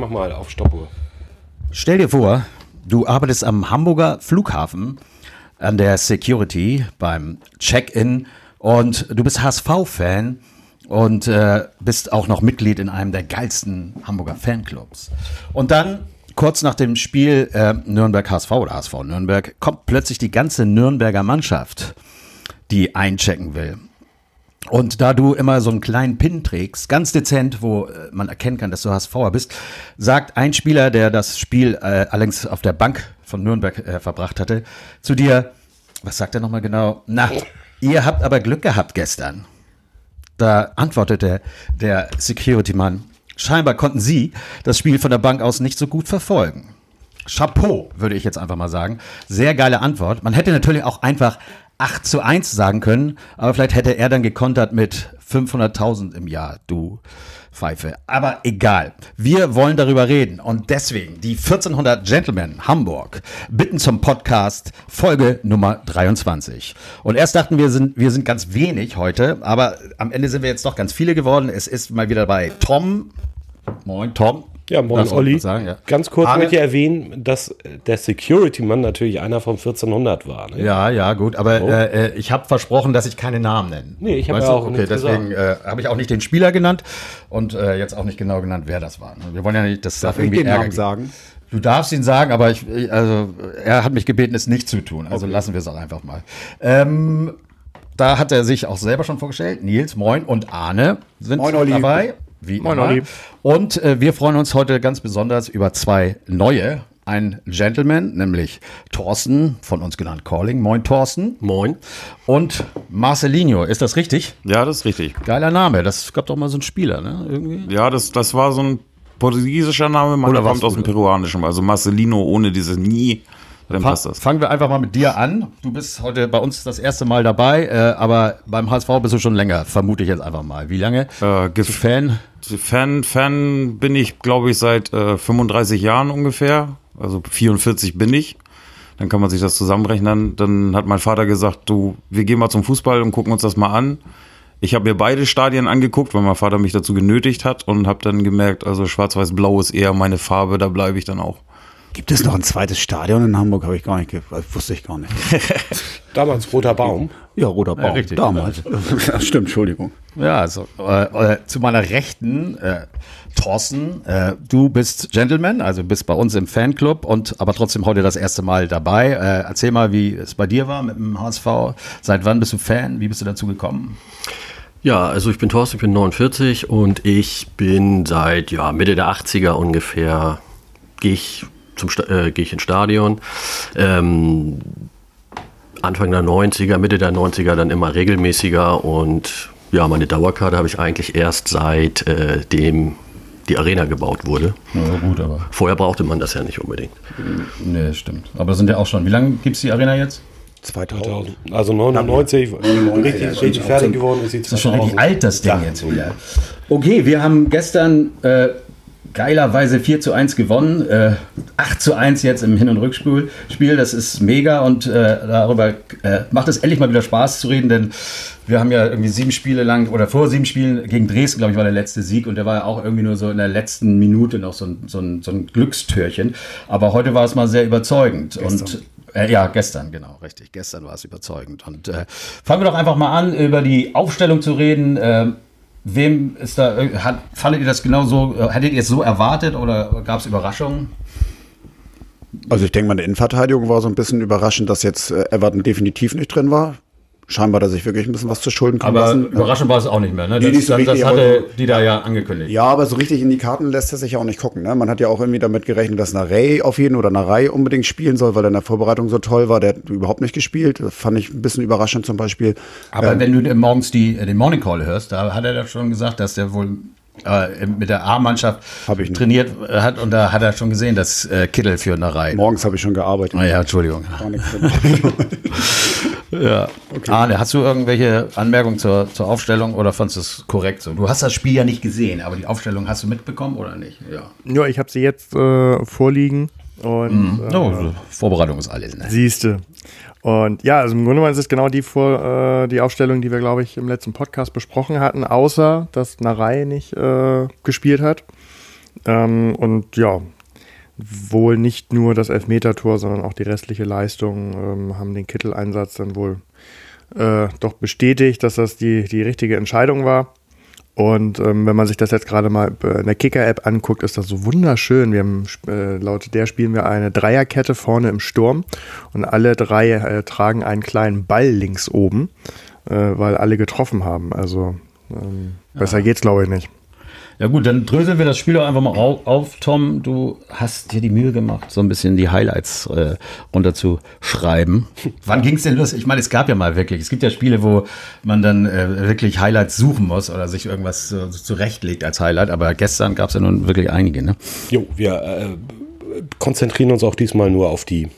mach mal auf Stoppuhr. Stell dir vor, du arbeitest am Hamburger Flughafen an der Security beim Check-in und du bist HSV-Fan und äh, bist auch noch Mitglied in einem der geilsten Hamburger Fanclubs. Und dann kurz nach dem Spiel äh, Nürnberg HSV oder HSV Nürnberg kommt plötzlich die ganze Nürnberger Mannschaft, die einchecken will. Und da du immer so einen kleinen Pin trägst, ganz dezent, wo äh, man erkennen kann, dass du HSVer bist, sagt ein Spieler, der das Spiel äh, allerdings auf der Bank von Nürnberg äh, verbracht hatte, zu dir, was sagt er nochmal genau? Na, ihr habt aber Glück gehabt gestern. Da antwortete der Security-Mann, scheinbar konnten Sie das Spiel von der Bank aus nicht so gut verfolgen. Chapeau, würde ich jetzt einfach mal sagen. Sehr geile Antwort. Man hätte natürlich auch einfach 8 zu 1 sagen können, aber vielleicht hätte er dann gekontert mit 500.000 im Jahr, du Pfeife. Aber egal. Wir wollen darüber reden und deswegen die 1400 Gentlemen Hamburg bitten zum Podcast Folge Nummer 23. Und erst dachten wir, sind, wir sind ganz wenig heute, aber am Ende sind wir jetzt doch ganz viele geworden. Es ist mal wieder bei Tom. Moin, Tom. Ja, moin uns Olli. sagen, ja. Ganz kurz Arne? möchte ich erwähnen, dass der Security-Mann natürlich einer von 1400 war. Ne? Ja, ja, gut, aber Oh. äh, ich habe versprochen, dass ich keine Namen nenne. Nee, ich hab Weißt ja auch Okay, deswegen äh, habe ich auch nicht den Spieler genannt und äh, jetzt auch nicht genau genannt, wer das war. ne? Wir wollen ja nicht, das darf, ich irgendwie den Ärger Namen sagen? Du darfst ihn sagen, aber ich, ich- also er hat mich gebeten, es nicht zu tun. Also lassen wir es auch einfach mal. Ähm, da hat er sich auch selber schon vorgestellt. Nils, moin und Arne sind Moin, Olli. dabei. Wie Moin, immer. Olli. Und äh, wir freuen uns heute ganz besonders über zwei neue. Ein Gentleman, nämlich Thorsten, von uns genannt Calling. Moin, Thorsten. Moin. Und Marcelinho, ist das richtig? Ja, das ist richtig. Geiler Name. Das gab doch mal so einen Spieler, ne? Irgendwie. Ja, das, das war so ein portugiesischer Name, man Oder was, kommt aus dem? Peruanischen, also Marcelino ohne dieses Nie, dann passt das. Fangen wir einfach mal mit dir an. Du bist heute bei uns das erste Mal dabei, äh, aber beim HSV bist du schon länger, vermute ich jetzt einfach mal. Wie lange? Äh, Fan? Fan, Fan bin ich, glaube ich, seit äh, 35 Jahren ungefähr. Also 44 bin ich. Dann kann man sich das zusammenrechnen. Dann hat mein Vater gesagt, du, wir gehen mal zum Fußball und gucken uns das mal an. Ich habe mir beide Stadien angeguckt, weil mein Vater mich dazu genötigt hat und habe dann gemerkt, also schwarz-weiß-blau ist eher meine Farbe, da bleibe ich dann auch. Gibt es noch ein zweites Stadion in Hamburg? Habe ich gar nicht, ge- wusste ich gar nicht. Damals Roter Baum. Ja, Roter Baum. richtig. Damals. Ja, stimmt, Entschuldigung. Ja, also äh, äh, zu meiner Rechten, äh, Thorsten, äh, du bist Gentleman, also bist bei uns im Fanclub und aber trotzdem heute das erste Mal dabei. Äh, erzähl mal, wie es bei dir war mit dem HSV. Seit wann bist du Fan? Wie bist du dazu gekommen? Ja, also ich bin Thorsten, ich bin 49 und ich bin seit ja, Mitte der 80er ungefähr, gehe ich, zum äh, gehe ich ins Stadion. Ähm, Anfang der 90er, Mitte der 90er dann immer regelmäßiger und ja, meine Dauerkarte habe ich eigentlich erst seit äh, dem die Arena gebaut wurde. Ja, gut, aber. Vorher brauchte man das ja nicht unbedingt. Nee, stimmt. Aber sind ja auch schon. Wie lange gibt es die Arena jetzt? 2000. Also 99, richtig, richtig fertig geworden ist sie Das ist schon richtig 2000. alt, das Ding jetzt wieder. Okay, wir haben gestern äh, geilerweise 4 zu 1 gewonnen. Äh, 8 zu 1 jetzt im Hin- und Rückspiel. Spiel, das ist mega und äh, darüber äh, macht es endlich mal wieder Spaß zu reden, denn wir haben ja irgendwie sieben Spiele lang oder vor sieben Spielen gegen Dresden, glaube ich, war der letzte Sieg und der war ja auch irgendwie nur so in der letzten Minute noch so ein, so ein, so ein Glückstürchen. Aber heute war es mal sehr überzeugend und äh, ja, gestern, genau, richtig. Gestern war es überzeugend. Und äh, fangen wir doch einfach mal an, über die Aufstellung zu reden. Wem ist da, äh, hat, fandet ihr das genau so, äh, hättet ihr es so erwartet oder gab es Überraschungen? Also ich denke mal, in der Innenverteidigung war so ein bisschen überraschend, dass jetzt äh, Everton definitiv nicht drin war. Scheinbar, dass ich wirklich ein bisschen was zu Schulden kommen Aber lassen. überraschend war es auch nicht mehr, ne? Nee, Das, nicht so das, das hatte die da ja angekündigt. Ja, aber so richtig in die Karten lässt er sich ja auch nicht gucken. Ne? Man hat ja auch irgendwie damit gerechnet, dass Narey auf jeden oder Narey unbedingt spielen soll, weil er in der Vorbereitung so toll war. Der hat überhaupt nicht gespielt. Das fand ich ein bisschen überraschend zum Beispiel. Aber wenn du morgens die, äh, den Morning Call hörst, da hat er doch schon gesagt, dass der wohl äh, mit der A-Mannschaft trainiert äh, hat und da hat er schon gesehen, dass äh, Kittel für eine Reihe. Morgens habe ich schon gearbeitet. Naja, Entschuldigung. Ja. Arne, hast du irgendwelche Anmerkungen zur, zur Aufstellung oder fandest du es korrekt so? Du hast das Spiel ja nicht gesehen, aber die Aufstellung hast du mitbekommen oder nicht? Ja. Ja, ich habe sie jetzt äh, vorliegen und äh, Oh, Vorbereitung ist alles, ne? siehste. Und ja, also im Grunde genommen ist es genau die, Vor äh, die Aufstellung, die wir, glaube ich, im letzten Podcast besprochen hatten, außer dass Narei nicht äh, gespielt hat. Ähm, und ja, wohl nicht nur das Elfmetertor, sondern auch die restliche Leistung ähm, haben den Kitteleinsatz dann wohl äh, doch bestätigt, dass das die, die richtige Entscheidung war. Und ähm, wenn man sich das jetzt gerade mal in der Kicker-App anguckt, ist das so wunderschön. Wir haben, äh, laut der spielen wir eine Dreierkette vorne im Sturm und alle drei äh, tragen einen kleinen Ball links oben, äh, weil alle getroffen haben. Also ähm, besser geht's, glaube ich, nicht. Ja gut, dann dröseln wir das Spiel doch einfach mal au- auf. Tom, du hast dir die Mühe gemacht, so ein bisschen die Highlights äh, runterzuschreiben. Wann ging es denn los? Ich meine, es gab ja mal wirklich, es gibt ja Spiele, wo man dann äh, wirklich Highlights suchen muss oder sich irgendwas so, so zurechtlegt als Highlight, aber gestern gab es ja nun wirklich einige, ne? Jo, wir äh, konzentrieren uns auch diesmal nur auf die,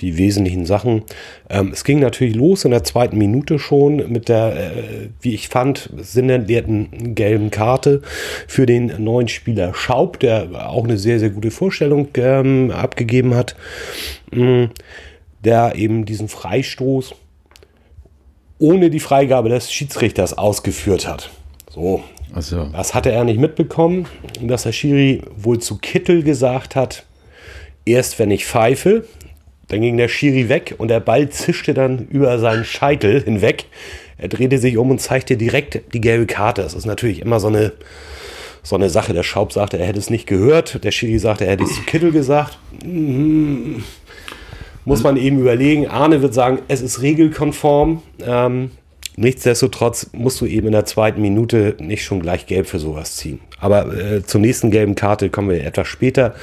die wesentlichen Sachen. Ähm, es ging natürlich los in der zweiten Minute schon mit der, äh, wie ich fand, sinnentleerten gelben Karte für den neuen Spieler Schaub, der auch eine sehr, sehr gute Vorstellung ähm, abgegeben hat, mh, der eben diesen Freistoß ohne die Freigabe des Schiedsrichters ausgeführt hat. So, Also, das hatte er nicht mitbekommen, dass der Schiri wohl zu Kittel gesagt hat, erst wenn ich pfeife, dann ging der Schiri weg und der Ball zischte dann über seinen Scheitel hinweg. Er drehte sich um und zeigte direkt die gelbe Karte. Das ist natürlich immer so eine, so eine Sache. Der Schaub sagte, er hätte es nicht gehört. Der Schiri sagte, er hätte es zu Kittel gesagt. Mhm. Muss man eben überlegen. Arne wird sagen, es ist regelkonform. Ähm, nichtsdestotrotz musst du eben in der zweiten Minute nicht schon gleich gelb für sowas ziehen. Aber äh, zur nächsten gelben Karte kommen wir etwas später.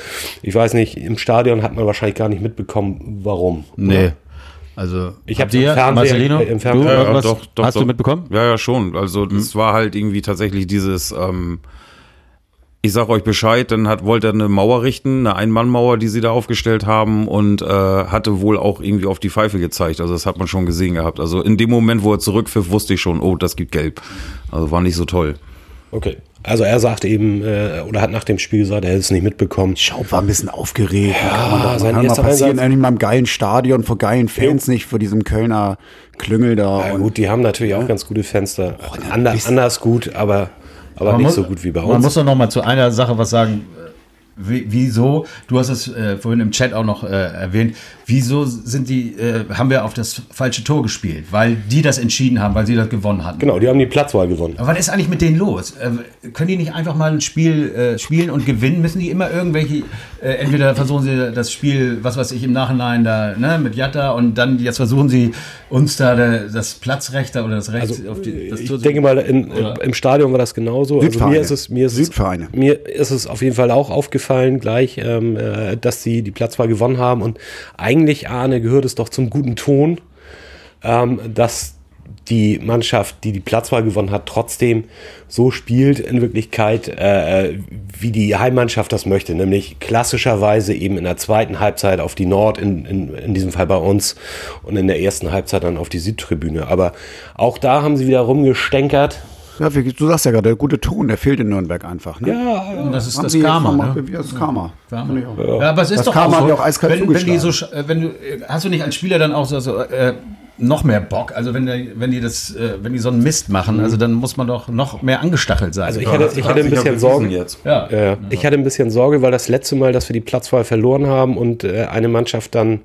Ich weiß nicht, im Stadion hat man wahrscheinlich gar nicht mitbekommen, warum. nee. Also, Ich ihr, Fernseher- Marcelino, im du Fernseher- Ja, ja, irgendwas doch, doch, hast doch. du mitbekommen? Ja, ja, schon. Also das war halt irgendwie tatsächlich dieses, ähm, ich sag euch Bescheid, dann hat, wollte er eine Mauer richten, eine Ein-Mann-Mauer, die sie da aufgestellt haben und äh, hatte wohl auch irgendwie auf die Pfeife gezeigt. Also das hat man schon gesehen gehabt. Also in dem Moment, wo er zurückpfiff, wusste ich schon, oh, das gibt gelb. Also war nicht so toll. Okay. Also er sagte eben, äh, oder hat nach dem Spiel gesagt, er hätte es nicht mitbekommen. Schaub war ein bisschen aufgeregt. Ja, kann man doch, sein kann mal passieren, Einsatz. in meinem geilen Stadion, vor geilen Fans, nicht vor diesem Kölner Klüngel da. Ja, gut, die haben natürlich auch ganz gute Fenster. Ander, anders gut, aber, aber Man nicht muss- so gut wie bei Man uns. muss doch noch mal zu einer Sache was sagen. Wie, wieso, du hast es äh, vorhin im Chat auch noch äh, erwähnt, wieso sind die, äh, haben wir auf das falsche Tor gespielt? Weil die das entschieden haben, weil sie das gewonnen hatten. Genau, die haben die Platzwahl gewonnen. Aber was ist eigentlich mit denen los? Äh, können die nicht einfach mal ein Spiel äh, spielen und gewinnen? Müssen die immer irgendwelche, äh, entweder versuchen sie das Spiel, was weiß ich, im Nachhinein da, ne, mit Jatta und dann jetzt versuchen sie uns da der, das Platzrecht oder das Recht Also, auf die, das ich Tor zu- denke mal, in, im Stadion war das genauso. Also Südvereine. mir ist es, mir ist Südvereine. Es, mir ist es auf jeden Fall auch aufgefallen gleich, ähm, äh, dass sie die Platzwahl gewonnen haben. Und eigentlich, Arne, gehört es doch zum guten Ton, ähm, dass die Mannschaft, die die Platzwahl gewonnen hat, trotzdem so spielt in Wirklichkeit, äh, wie die Heimmannschaft das möchte, nämlich klassischerweise eben in der zweiten Halbzeit auf die Nord, in, in, in diesem Fall bei uns, und in der ersten Halbzeit dann auf die Südtribüne. Aber auch da haben sie wieder rumgestänkert. Ja, wie, du sagst ja gerade, der gute Ton, der fehlt in Nürnberg einfach. Ne? Ja, Und das ist Haben das Karma. mal- Ne? Das ist Karma. Auch. Ja, aber es ist Das doch Karma auch hat so, ja auch eiskalt wenn, wenn die so, äh, wenn du, äh, hast du nicht als Spieler dann auch so, so äh, noch mehr Bock? Also wenn, der, wenn die das, äh, wenn die so einen Mist machen, also dann muss man doch noch mehr angestachelt sein. also ich hatte, ich hatte ein bisschen Sorge. jetzt. ja. Ja, ich hatte ein bisschen Sorge, weil das letzte Mal, dass wir die Platzwahl verloren haben und äh, eine Mannschaft dann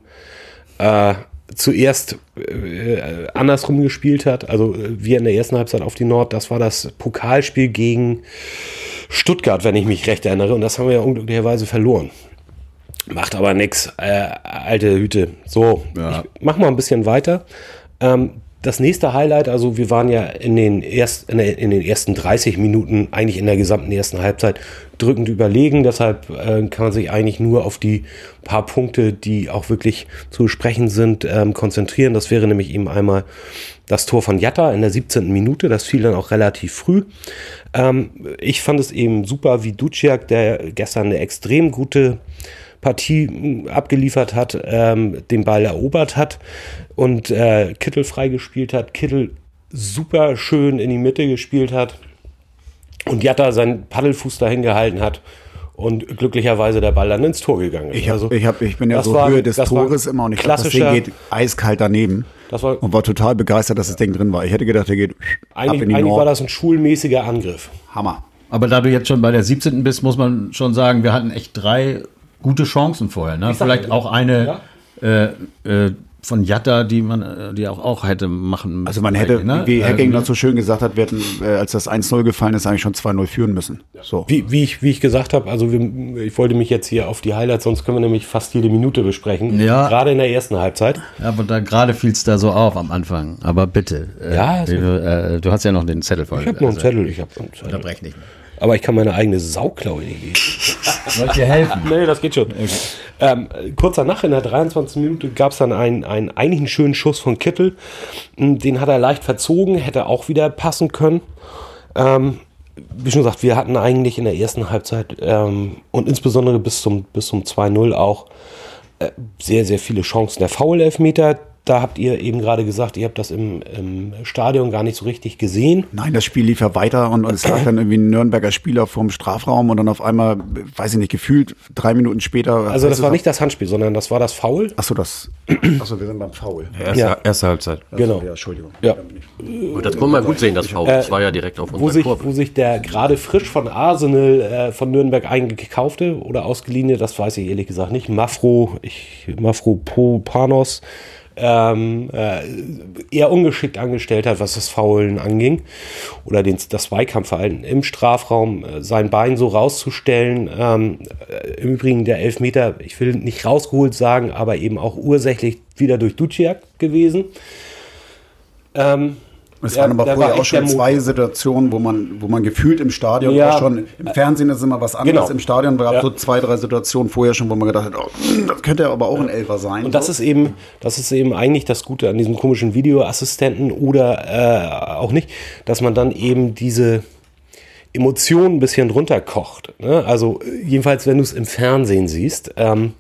äh, zuerst äh, andersrum gespielt hat, also äh, wir in der ersten Halbzeit auf die Nord, das war das Pokalspiel gegen Stuttgart, wenn ich mich recht erinnere, und das haben wir ja unglücklicherweise verloren. Macht aber nix, äh, alte Hüte. So, Ja. ich mach mal ein bisschen weiter. Ähm, das nächste Highlight, also wir waren ja in den, erst, in, der, in den ersten 30 Minuten, eigentlich in der gesamten ersten Halbzeit, drückend überlegen. Deshalb äh, kann man sich eigentlich nur auf die paar Punkte, die auch wirklich zu besprechen sind, ähm, konzentrieren. Das wäre nämlich eben einmal das Tor von Jatta in der 17. Minute. Das fiel dann auch relativ früh. Ähm, ich fand es eben super, wie Duciak, der gestern eine extrem gute Partie mh, abgeliefert hat, ähm, den Ball erobert hat und äh, Kittel freigespielt hat. Kittel super schön in die Mitte gespielt hat und Jatta seinen Paddelfuß dahin gehalten hat und glücklicherweise der Ball dann ins Tor gegangen ist. Ich, hab, Also, ich, hab, ich bin ja so war- Höhe des Tores immer und ich glaube, das klassischer- Ding geht eiskalt daneben. Das war- und war total begeistert, dass das Ding drin war. Ich hätte gedacht, der geht ab eigentlich in die eigentlich war das ein schulmäßiger Angriff. Hammer. Aber da du jetzt schon bei der 17. bist, muss man schon sagen, wir hatten echt drei gute Chancen vorher. Ne? Vielleicht ja. auch eine äh, äh, von Jatta, die man äh, die auch, auch hätte machen müssen. Also man hätte, ne? wie Hacking Äh, noch so schön gesagt hat, wir hätten, äh, als das 1-0 gefallen ist, eigentlich schon 2-0 führen müssen. So. Wie, wie, ich, wie ich gesagt habe, also wir, ich wollte mich jetzt hier auf die Highlights, sonst können wir nämlich fast jede Minute besprechen. Ja. Gerade in der ersten Halbzeit. Ja, aber da gerade fiel es da so auf am Anfang. Aber bitte. Äh, Ja, ist wir, äh, du hast ja noch den Zettel voll. Ich habe noch einen Zettel. Ich hab einen Zettel. Unterbrech nicht mehr. Aber ich kann meine eigene Sauklaue nicht geben. Soll ich dir helfen? nee, das geht schon. Ähm, kurz danach, in der 23. Minute, gab es dann einen, einen eigentlich einen schönen Schuss von Kittel. Mm, Den hat er leicht verzogen, hätte auch wieder passen können. Ähm, wie schon gesagt, wir hatten eigentlich in der ersten Halbzeit ähm, und insbesondere bis zum, bis zum 2-0 auch äh, sehr, sehr viele Chancen. Der Foul-Elfmeter, da habt ihr eben gerade gesagt, ihr habt das im, im Stadion gar nicht so richtig gesehen. Nein, das Spiel lief ja weiter und, und es lag dann irgendwie ein Nürnberger Spieler vorm Strafraum und dann auf einmal, weiß ich nicht, gefühlt drei Minuten später. Also das war nicht das Handspiel, sondern das war das Foul. Achso, das. Achso, wir sind beim Foul. Erste, Ja. erste Halbzeit. Genau. Ja, Entschuldigung. Ja. Gut, das konnte man gut sehen, das Foul. Das war ja direkt auf wo unserer sich, Kurve. wo sich der gerade frisch von Arsenal äh, von Nürnberg eingekaufte oder ausgeliehene, das weiß ich ehrlich gesagt nicht, Mafro, ich, Mafro Panos, ähm, äh, eher ungeschickt angestellt hat, was das Faulen anging oder den, das Zweikampfverhalten im Strafraum, äh, sein Bein so rauszustellen. Ähm, äh, Im Übrigen der Elfmeter, ich will nicht rausgeholt sagen, aber eben auch ursächlich wieder durch Duciak gewesen. Ähm, Es Ja, waren aber vorher war auch schon zwei Situationen, wo man, wo man gefühlt im Stadion Ja. war schon, im Fernsehen ist immer was anderes, Genau. im Stadion gab es Ja. so zwei, drei Situationen vorher schon, wo man gedacht hat, oh, das könnte aber auch ein Elfer sein. Und das so. ist eben, das ist eben eigentlich das Gute an diesem komischen Videoassistenten oder äh, auch nicht, dass man dann eben diese Emotionen ein bisschen runterkocht. Ne? Also jedenfalls, wenn du es im Fernsehen siehst, ähm,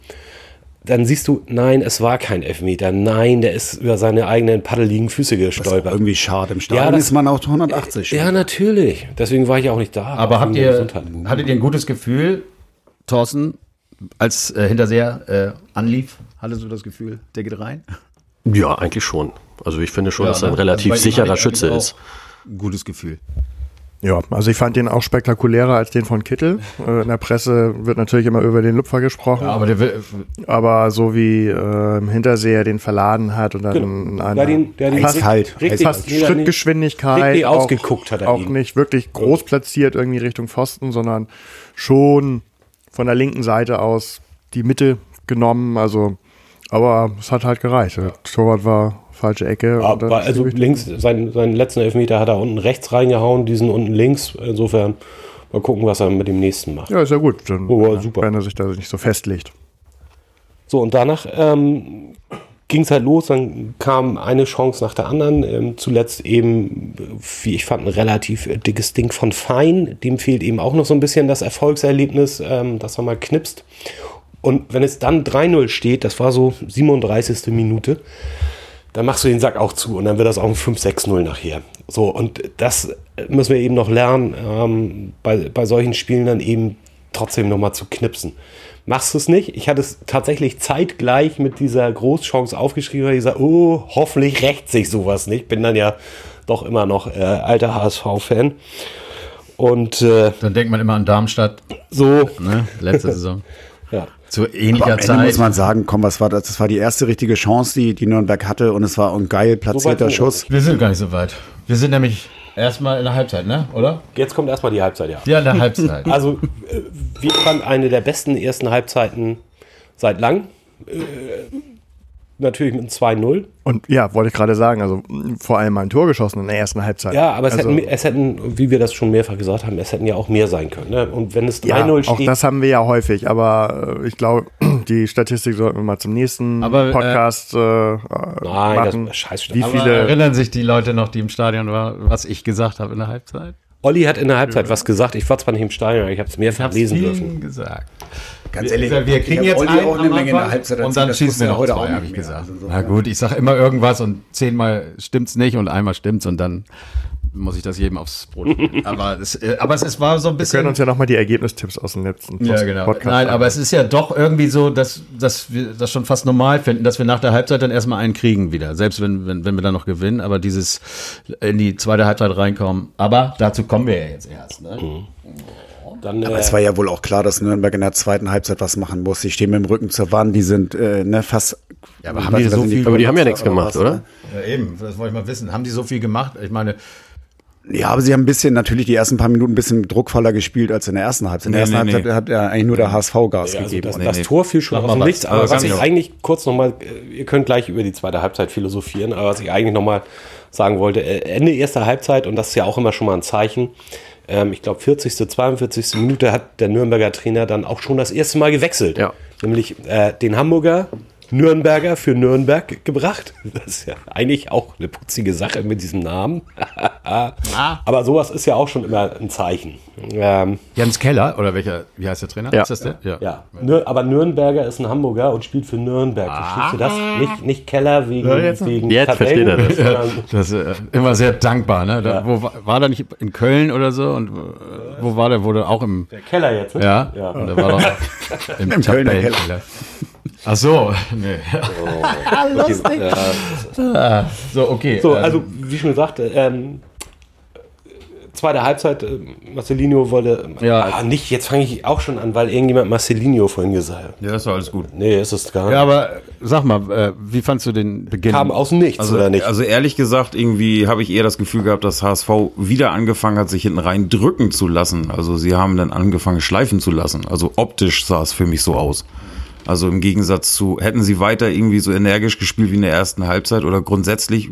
dann siehst du, nein, es war kein Elfmeter, nein, der ist über seine eigenen paddeligen Füße das ist gestolpert. irgendwie schade. Im Stadion Ja, das- ist man auf 180 schon. Ja, natürlich. Deswegen war ich auch nicht da. Aber Auch habt ihr, Gesundheit. hattet ihr ein gutes Gefühl, Thorsten, als äh, Hinterseher äh, anlief? Hattest du das Gefühl, der geht rein? Ja, eigentlich schon. Also ich finde schon, dass er ein ne? relativ Also ihm sicherer Schütze ist. auch ein Gutes Gefühl. Ja, also ich fand den auch spektakulärer als den von Kittel. Äh, in der Presse wird natürlich immer über den Lupfer gesprochen. Ja, aber der will, Aber so wie äh, im Hinterseher den verladen hat und dann Genau. in Der einer hat ihn- der hat ihn Eiskalt. richtig- richtig- fast der ihn Schrittgeschwindigkeit richtig auch, ausgeguckt hat er auch ihn. nicht wirklich groß platziert irgendwie Richtung Pfosten, sondern schon von der linken Seite aus die Mitte genommen. Also, aber es hat halt gereicht. Der Torwart war falsche Ecke. Aber also ist die- links, seinen, seinen letzten Elfmeter hat er unten rechts reingehauen, diesen unten links. Insofern mal gucken, was er mit dem nächsten macht. ja, ist ja gut. Dann, Oh, ja, super. Wenn er sich da nicht so festlegt. So, und danach ähm, ging es halt los. Dann kam eine Chance nach der anderen. Ähm, zuletzt eben, wie ich fand, ein relativ äh, dickes Ding von Fein. Dem fehlt eben auch noch so ein bisschen das Erfolgserlebnis, ähm, dass er mal knipst. Und wenn es dann 3-0 steht, das war so 37. Minute, dann machst du den Sack auch zu und dann wird das auch ein 5-6-0 nachher. So, und das müssen wir eben noch lernen, ähm, bei, bei solchen Spielen dann eben trotzdem nochmal zu knipsen. Machst du es nicht? Ich hatte es tatsächlich zeitgleich mit dieser Großchance aufgeschrieben, weil ich gesagt, oh, hoffentlich rächt sich sowas nicht. Bin dann ja doch immer noch äh, alter HSV-Fan. Und äh, dann denkt man immer an Darmstadt, so, ne? letzte Saison. ja. Zu Aber ähnlicher am Ende Zeit. muss man sagen, komm, was war das? Das war die erste richtige Chance, die, die Nürnberg hatte und es war ein geil platzierter wir Schuss. wir sind gar nicht so weit. Wir sind nämlich erstmal in der Halbzeit, ne? Oder? Jetzt kommt erstmal die Halbzeit, ja. Ja, in der Halbzeit. Also, äh, wir fanden eine der besten ersten Halbzeiten seit lang. Natürlich mit einem 2-0. Und ja, wollte ich gerade sagen, also mh, vor allem mal ein Tor geschossen in der ersten Halbzeit. Ja, aber es, also, hätten, es hätten, wie wir das schon mehrfach gesagt haben, es hätten ja auch mehr sein können. Ne? Und wenn es 3-0 ja, auch steht, das haben wir ja häufig, aber äh, ich glaube, die Statistik sollten wir mal zum nächsten Aber, äh, Podcast äh, nein, machen. das ist scheiße. Wie Aber viele- Erinnern sich die Leute noch, die im Stadion waren, was ich gesagt habe in der Halbzeit? Olli hat in der Halbzeit was gesagt. Ich war zwar nicht im Stadion, aber ich habe es mehrfach lesen dürfen. gesagt. Ganz Wir, wir kriegen jetzt einen auch eine Menge in der Halbzeit und dann schießen wir noch heute zwei, habe ich gesagt. Also Na insofern- gut, ich sage immer irgendwas und zehnmal stimmt's nicht und einmal stimmt's und dann muss ich das jedem aufs Brot aber, es, äh, aber es, es war so ein Wir bisschen. können uns ja nochmal die Ergebnistipps aus dem letzten Ja, Post- genau. Podcast Nein, aber es ist ja doch irgendwie so, dass, dass wir das schon fast normal finden, dass wir nach der Halbzeit dann erstmal einen kriegen wieder. Selbst wenn, wenn, wenn wir dann noch gewinnen, aber dieses in die zweite Halbzeit reinkommen. Aber dazu kommen wir ja jetzt erst. Ne? Dann, Aber äh, es war ja wohl auch klar, dass Nürnberg in der zweiten Halbzeit was machen muss. Die stehen mit dem Rücken zur Wand, die sind äh, ne, fast. Ja, aber haben die so viel- Aber die haben ja nichts 85 gemacht, oder? Ja, eben, das wollte ich mal wissen. Haben die so viel gemacht? Ich meine, Ja, aber sie haben ein bisschen, natürlich die ersten paar Minuten ein bisschen druckvoller gespielt als in der ersten Halbzeit. In der Nee, ersten nee, Halbzeit nee. hat ja eigentlich nur der HSV Gas Ja, also gegeben. das, Und das nee. Tor fiel schon aus mal dem was. Nichts. Aber was ich eigentlich kurz nochmal, ihr könnt gleich über die zweite Halbzeit philosophieren, aber was ich eigentlich nochmal sagen wollte, äh, Ende erster Halbzeit, und das ist ja auch immer schon mal ein Zeichen, ähm, ich glaube 40., 42. Minute hat der Nürnberger Trainer dann auch schon das erste Mal gewechselt. Ja. Nämlich äh, den Hamburger Nürnberger für Nürnberg gebracht. Das ist ja eigentlich auch eine putzige Sache mit diesem Namen. Aber sowas ist ja auch schon immer ein Zeichen. Ähm, Jens Keller, oder welcher, wie heißt der Trainer? Ja. Ist das der? Ja. Ja, Nür aber Nürnberger ist ein Hamburger und spielt für Nürnberg. Verstehst du das? Nicht, nicht Keller wegen, Ja, jetzt- wegen Jetzt versteht er das. sondern- Das ist äh, immer sehr dankbar, ne? Da, wo, war- war der nicht in Köln oder so? Und äh, wo war der? Wurde auch im. Keller jetzt, ne? Ja, Ja. und der war doch im, Im Kölner Tabellenkeller. Ach so, nee. Okay, ja. So, okay. So, ähm, also wie schon gesagt, ähm, zweite Halbzeit, äh, Marcelinho wollte, Ja. ah, nicht, jetzt fange ich auch schon an, weil irgendjemand Marcelinho vorhin gesagt hat. Ja, ist doch alles gut. Nee, ist es gar nicht. ja, aber äh, sag mal, äh, wie fandst du den Beginn? Kam aus Nichts, Also, oder nicht? also ehrlich gesagt, irgendwie habe ich eher das Gefühl gehabt, dass HSV wieder angefangen hat, sich hinten rein drücken zu lassen. Also sie haben dann angefangen, schleifen zu lassen. Also optisch sah es für mich so aus. Also im Gegensatz zu, hätten sie weiter irgendwie so energisch gespielt wie in der ersten Halbzeit oder grundsätzlich,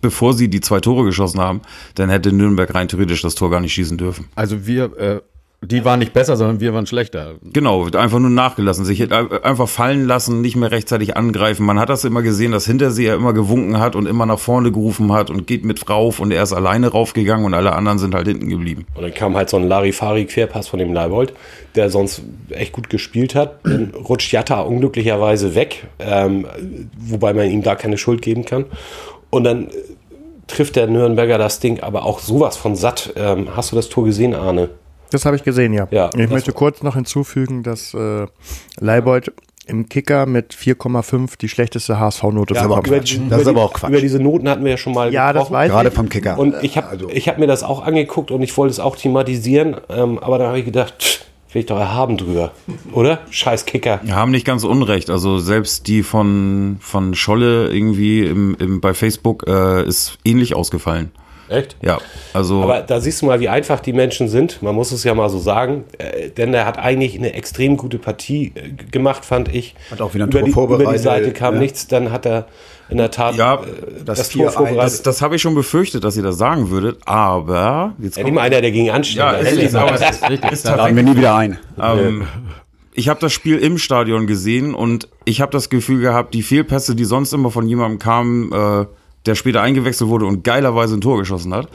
bevor sie die zwei Tore geschossen haben, dann hätte Nürnberg rein theoretisch das Tor gar nicht schießen dürfen. Also wir, äh, die waren nicht besser, sondern wir waren schlechter. Genau, wird einfach nur nachgelassen, sich einfach fallen lassen, nicht mehr rechtzeitig angreifen. Man hat das immer gesehen, dass Hinterseher immer gewunken hat und immer nach vorne gerufen hat und geht mit rauf und er ist alleine raufgegangen und alle anderen sind halt hinten geblieben. Und dann kam halt so ein Larifari-Querpass von dem Leibold, der sonst echt gut gespielt hat. Dann rutscht Jatta unglücklicherweise weg, ähm, wobei man ihm da keine Schuld geben kann. Und dann äh, trifft der Nürnberger das Ding aber auch sowas von satt. Ähm, hast du das Tor gesehen, Arne? Das habe ich gesehen, ja. Ja, ich das- möchte kurz noch hinzufügen, dass äh, Leibold im Kicker mit 4,5 die schlechteste HSV-Note aber bekommen hat. das ist die- aber auch Quatsch. Über diese Noten hatten wir ja schon mal Ja, das gesprochen. weiß Gerade ich. vom Kicker. Und ich habe ich hab mir das auch angeguckt und ich wollte es auch thematisieren, ähm, aber da habe ich gedacht, pff, will ich doch erhaben drüber, oder? Scheiß Kicker. Wir haben nicht ganz unrecht. Also selbst die von, von Scholle irgendwie im, im, bei Facebook äh, ist ähnlich ausgefallen. Echt? Ja, also Aber da siehst du mal, wie einfach die Menschen sind. Man muss es ja mal so sagen. Äh, denn er hat eigentlich eine extrem gute Partie äh, gemacht, fand ich. Hat auch wieder ein über Tor die, Über die vorbereitet, Seite kam ja. nichts. Dann hat er in der Tat Ja, äh, das das, Tor 4-1, vorbereitet. das, das habe ich schon befürchtet, dass ihr das sagen würdet. Aber jetzt ja, nicht mal einer, der gegen ansteht. Ja, ist ist aber es ist, ist Laden wir nie wieder ein. Ähm, ich habe das Spiel im Stadion gesehen und ich habe das Gefühl gehabt, die Fehlpässe, die sonst immer von jemandem kamen, äh, der später eingewechselt wurde und geilerweise ein Tor geschossen hat,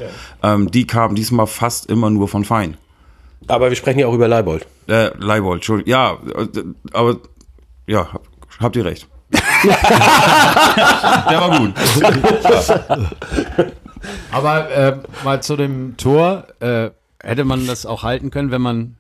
ähm, die kamen diesmal fast immer nur von Fein. Aber wir sprechen ja auch über Leibold. Äh, Leibold, Entschuldigung. Ja, äh, aber ja, hab- habt ihr recht. der war gut. Aber äh, mal zu dem Tor, äh, hätte man das auch halten können, wenn man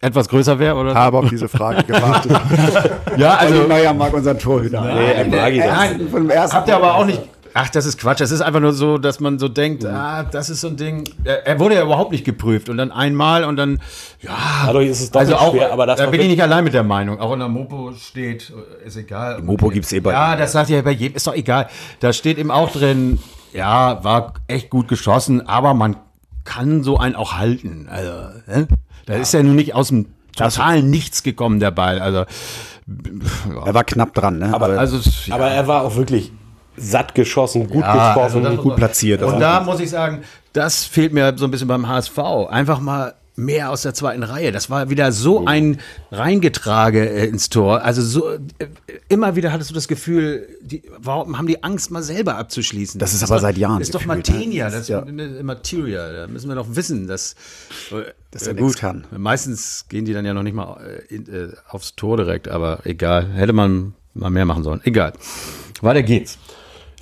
etwas größer wäre? Oder? Habe auf diese Frage gewartet. Ja, Also Meier mag unseren Torhüter. Nee, er mag ihn das. Von dem ersten habt ihr aber auch nicht. Ach, das ist Quatsch. Das ist einfach nur so, dass man so denkt, ah, das ist so ein Ding. Er, wurde ja überhaupt nicht geprüft und dann einmal und dann, ja. Dadurch ist es doppelt Also auch, schwer, aber das da bin ich nicht allein mit der Meinung. Auch in der Mopo steht, äh, ist egal. Mopo gibt's eh bei Ja, das sagt ja bei jedem, ist doch egal. Da steht eben auch drin, ja, war echt gut geschossen, aber man kann so einen auch halten. Also, ne? da ist ja nun nicht aus dem totalen Nichts gekommen, der Ball. Also, Er war knapp dran, ne? Aber, also ja. aber er war auch wirklich satt geschossen, gut Ja, geschossen. also das gut platziert. Und da muss ich sagen, das fehlt mir so ein bisschen beim HSV. Einfach mal mehr aus der zweiten Reihe. Das war wieder so ein Reingetrage äh, ins Tor. Also so äh, immer wieder hattest du das Gefühl, die, warum haben die Angst, mal selber abzuschließen? Das ist aber seit Jahren Das ist doch gefühlt, ne? Matenia, Das das ist ja- Materia. Da müssen wir doch wissen, dass, Dass äh, er nichts kann. Meistens gehen die dann ja noch nicht mal aufs Tor direkt, aber egal. Hätte man mal mehr machen sollen. Egal. Weiter geht's.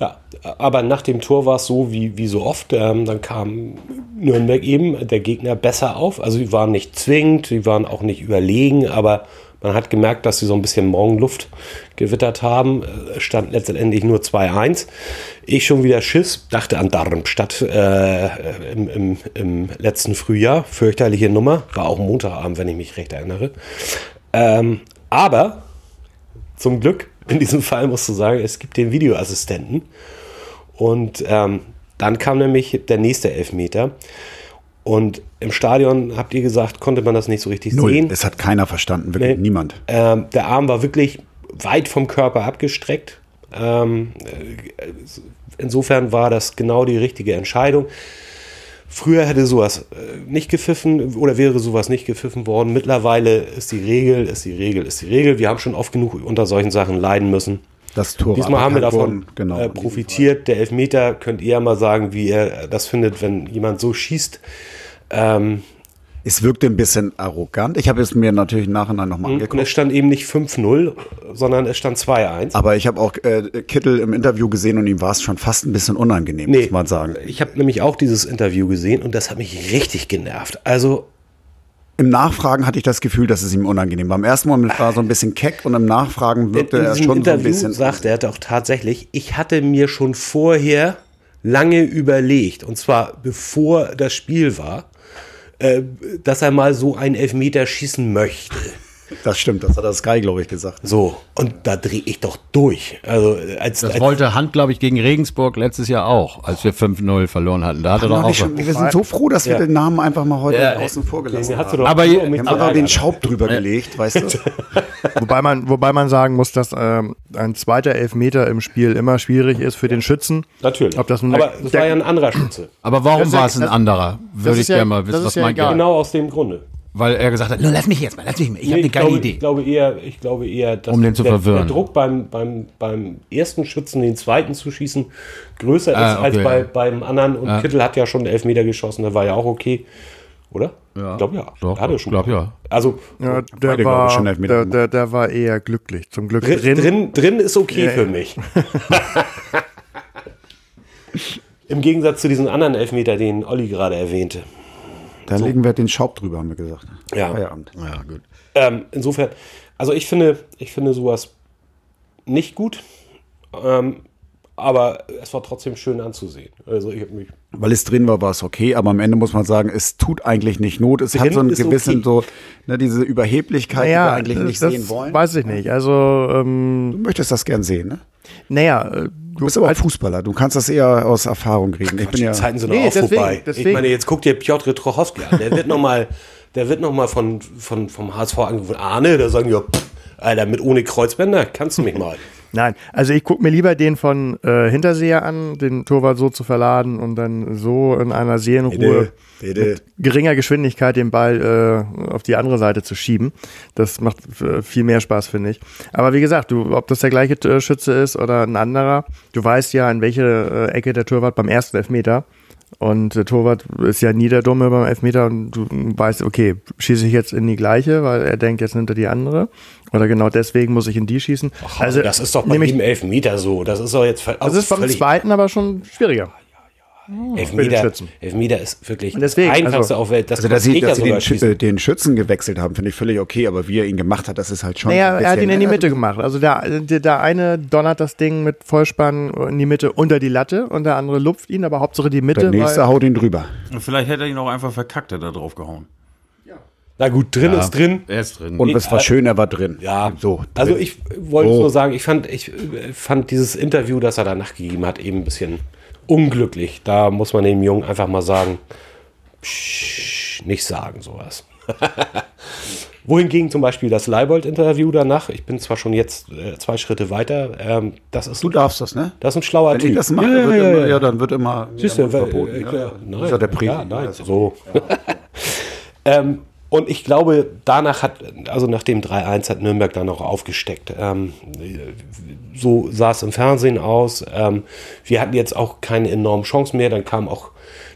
Ja, aber nach dem Tor war es so wie, wie so oft. Ähm, dann kam Nürnberg eben, der Gegner, besser auf. Also die waren nicht zwingend, die waren auch nicht überlegen, aber man hat gemerkt, dass sie so ein bisschen Morgenluft gewittert haben. Es stand letztendlich nur 2-1. Ich schon wieder Schiss, dachte an Darmstadt äh, im, im, im letzten Frühjahr. Fürchterliche Nummer. War auch Montagabend, wenn ich mich recht erinnere. Ähm, aber zum Glück in diesem Fall musst du sagen, es gibt den Videoassistenten. Und ähm, dann kam nämlich der nächste Elfmeter. Und im Stadion, habt ihr gesagt, konnte man das nicht so richtig Null. sehen. Es hat keiner verstanden, wirklich Nee. niemand. Ähm, der Arm war wirklich weit vom Körper abgestreckt. Ähm, äh, insofern war das genau die richtige Entscheidung. Früher hätte sowas äh, nicht gepfiffen oder wäre sowas nicht gepfiffen worden. Mittlerweile ist die Regel, ist die Regel, ist die Regel. Wir haben schon oft genug unter solchen Sachen leiden müssen. Das Tor Diesmal haben wir davon genau, äh, profitiert. Der Elfmeter, könnt ihr ja mal sagen, wie ihr das findet, wenn jemand so schießt. Ähm, Es wirkte ein bisschen arrogant. Ich habe es mir natürlich im Nachhinein nochmal und es angeguckt. stand eben nicht 5-0, sondern es stand 2-1. Aber ich habe auch äh, Kittel im Interview gesehen und ihm war es schon fast ein bisschen unangenehm, muss man sagen. Ich habe nämlich auch dieses Interview gesehen und das hat mich richtig genervt. Also, Im Nachfragen hatte ich das Gefühl, dass es ihm unangenehm war. Im ersten Moment war er so ein bisschen keck und im Nachfragen wirkte er schon so ein Interview bisschen. sagt er doch tatsächlich, ich hatte mir schon vorher lange überlegt, und zwar bevor das Spiel war, dass er mal so einen Elfmeter schießen möchte. Das stimmt, das hat der Sky, glaube ich, gesagt. So, und da drehe ich doch durch. Also, als, Das als wollte Hand, glaube ich, gegen Regensburg letztes Jahr auch, als wir 5-0 verloren hatten. Da hat er doch auch. ich schon, wir sind so froh, dass wir Ja. den Namen einfach mal heute Ja, außen vor gelassen den hast du haben. doch Aber Wir haben einfach den. Schaub drüber gelegt, weißt du? Wobei man, wobei man sagen muss, dass ähm, ein zweiter Elfmeter im Spiel immer schwierig ist für den Schützen. Natürlich. Ob das Aber das war ja ein anderer Schütze. Aber warum Das war es ein das- anderer? Würde ich ja- gerne mal das wissen, ist was ja meint ihr? Genau aus dem Grunde. Weil er gesagt hat, "Nun, lass mich jetzt mal, lass mich mal, ich habe Nee, eine geile glaube, Idee. Ich glaube eher, ich glaube eher, dass Um den zu der, verwirren. der Druck beim, beim, beim ersten Schützen, den zweiten zu schießen, größer ist Ah, als okay. bei, beim anderen. Und Kittel hat ja schon einen Elfmeter geschossen, der war ja auch okay. Oder? Ja. Ich glaube ja. Doch, Hat er ich glaub, ja. Also Ja, Beide, der, glaub war, ich, schon Elfmeter der, der, der war eher glücklich. Zum Glück drin, drin. drin, ist okay Ja, für ja. mich. Im Gegensatz zu diesem anderen Elfmeter, den Olli gerade erwähnte. Da legen wir den Schaub drüber, haben wir gesagt. Ja. Feierabend. Ja, gut. Ähm, insofern, also ich finde, ich finde sowas nicht gut. Ähm, aber es war trotzdem schön anzusehen. Also ich habe mich. Weil es drin war, war es okay, aber am Ende muss man sagen, es tut eigentlich nicht Not. Es hat so einen ist gewissen, okay. so, ne, diese Überheblichkeit, die wir eigentlich nicht das sehen wollen. weiß ich nicht. Also, ähm, Du möchtest das gern sehen, ne? naja, äh, Du bist aber auch Fußballer, du kannst das eher aus Erfahrung reden. Ich bin Die ja, Zeiten sind Nee, auch deswegen- vorbei. Ich deswegen- meine, jetzt guckt dir Piotr Trochowski an. Der wird nochmal der wird noch mal von, von, vom HSV angerufen. Arne, da sagen pff, Alter, mit ohne Kreuzbänder kannst du mich mal. Nein, also ich gucke mir lieber den von äh, Hinterseher an, den Torwart so zu verladen und dann so in einer Seelenruhe mit geringer Geschwindigkeit den Ball äh, auf die andere Seite zu schieben. Das macht äh, viel mehr Spaß, finde ich. Aber wie gesagt, du, ob das der gleiche äh, Schütze ist oder ein anderer, du weißt ja, in welche äh, Ecke der Torwart beim ersten Elfmeter. Und der Torwart ist ja nie der Dumme beim Elfmeter und du weißt, okay, schieße ich jetzt in die gleiche, weil er denkt, jetzt nimmt er die andere. Oder genau deswegen muss ich in die schießen. Also, das ist doch bei nämlich- jedem Elfmeter so. Das ist doch jetzt das ist beim zweiten aber schon schwieriger. Elfmeter, Schützen. Elfmeter ist wirklich Und deswegen, das einfachste also- auf Welt. Das Also, dass sie, ja dass sie den, Schü- äh, den Schützen gewechselt haben, finde ich völlig okay, aber wie er ihn gemacht hat, das ist halt schon. Naja, er hat ihn in die Mitte gemacht. Also der, der, der eine donnert das Ding mit Vollspann in die Mitte unter die Latte und der andere lupft ihn, aber Hauptsache die Mitte. Der nächste weil, haut ihn drüber. Vielleicht hätte er ihn auch einfach verkackt, hätte er drauf gehauen. Na gut, drin ist drin. Er ist drin. Und es war schön, er war drin. Ja, so. Also drin. ich wollte Oh. nur sagen, ich fand, ich äh, fand dieses Interview, das er danach gegeben hat, eben ein bisschen unglücklich. Da muss man dem Jungen einfach mal sagen, psch, nicht sagen sowas. Wohingegen zum Beispiel das Leibold-Interview danach, ich bin zwar schon jetzt äh, zwei Schritte weiter, ähm, das ist Du darfst das, ne? das ist ein schlauer Wenn Typ. ich das mache, ja, ja, wird ja, immer, ja. ja, dann wird immer Siehst du, verboten. äh, ja. Das nein, ist ja der ja, Präsident. nein, so. ähm, und ich glaube, danach hat, also nach dem 3-1 hat Nürnberg dann noch aufgesteckt. Ähm, so sah es im Fernsehen aus. Ähm, wir hatten jetzt auch keine enormen Chancen mehr. Dann kam auch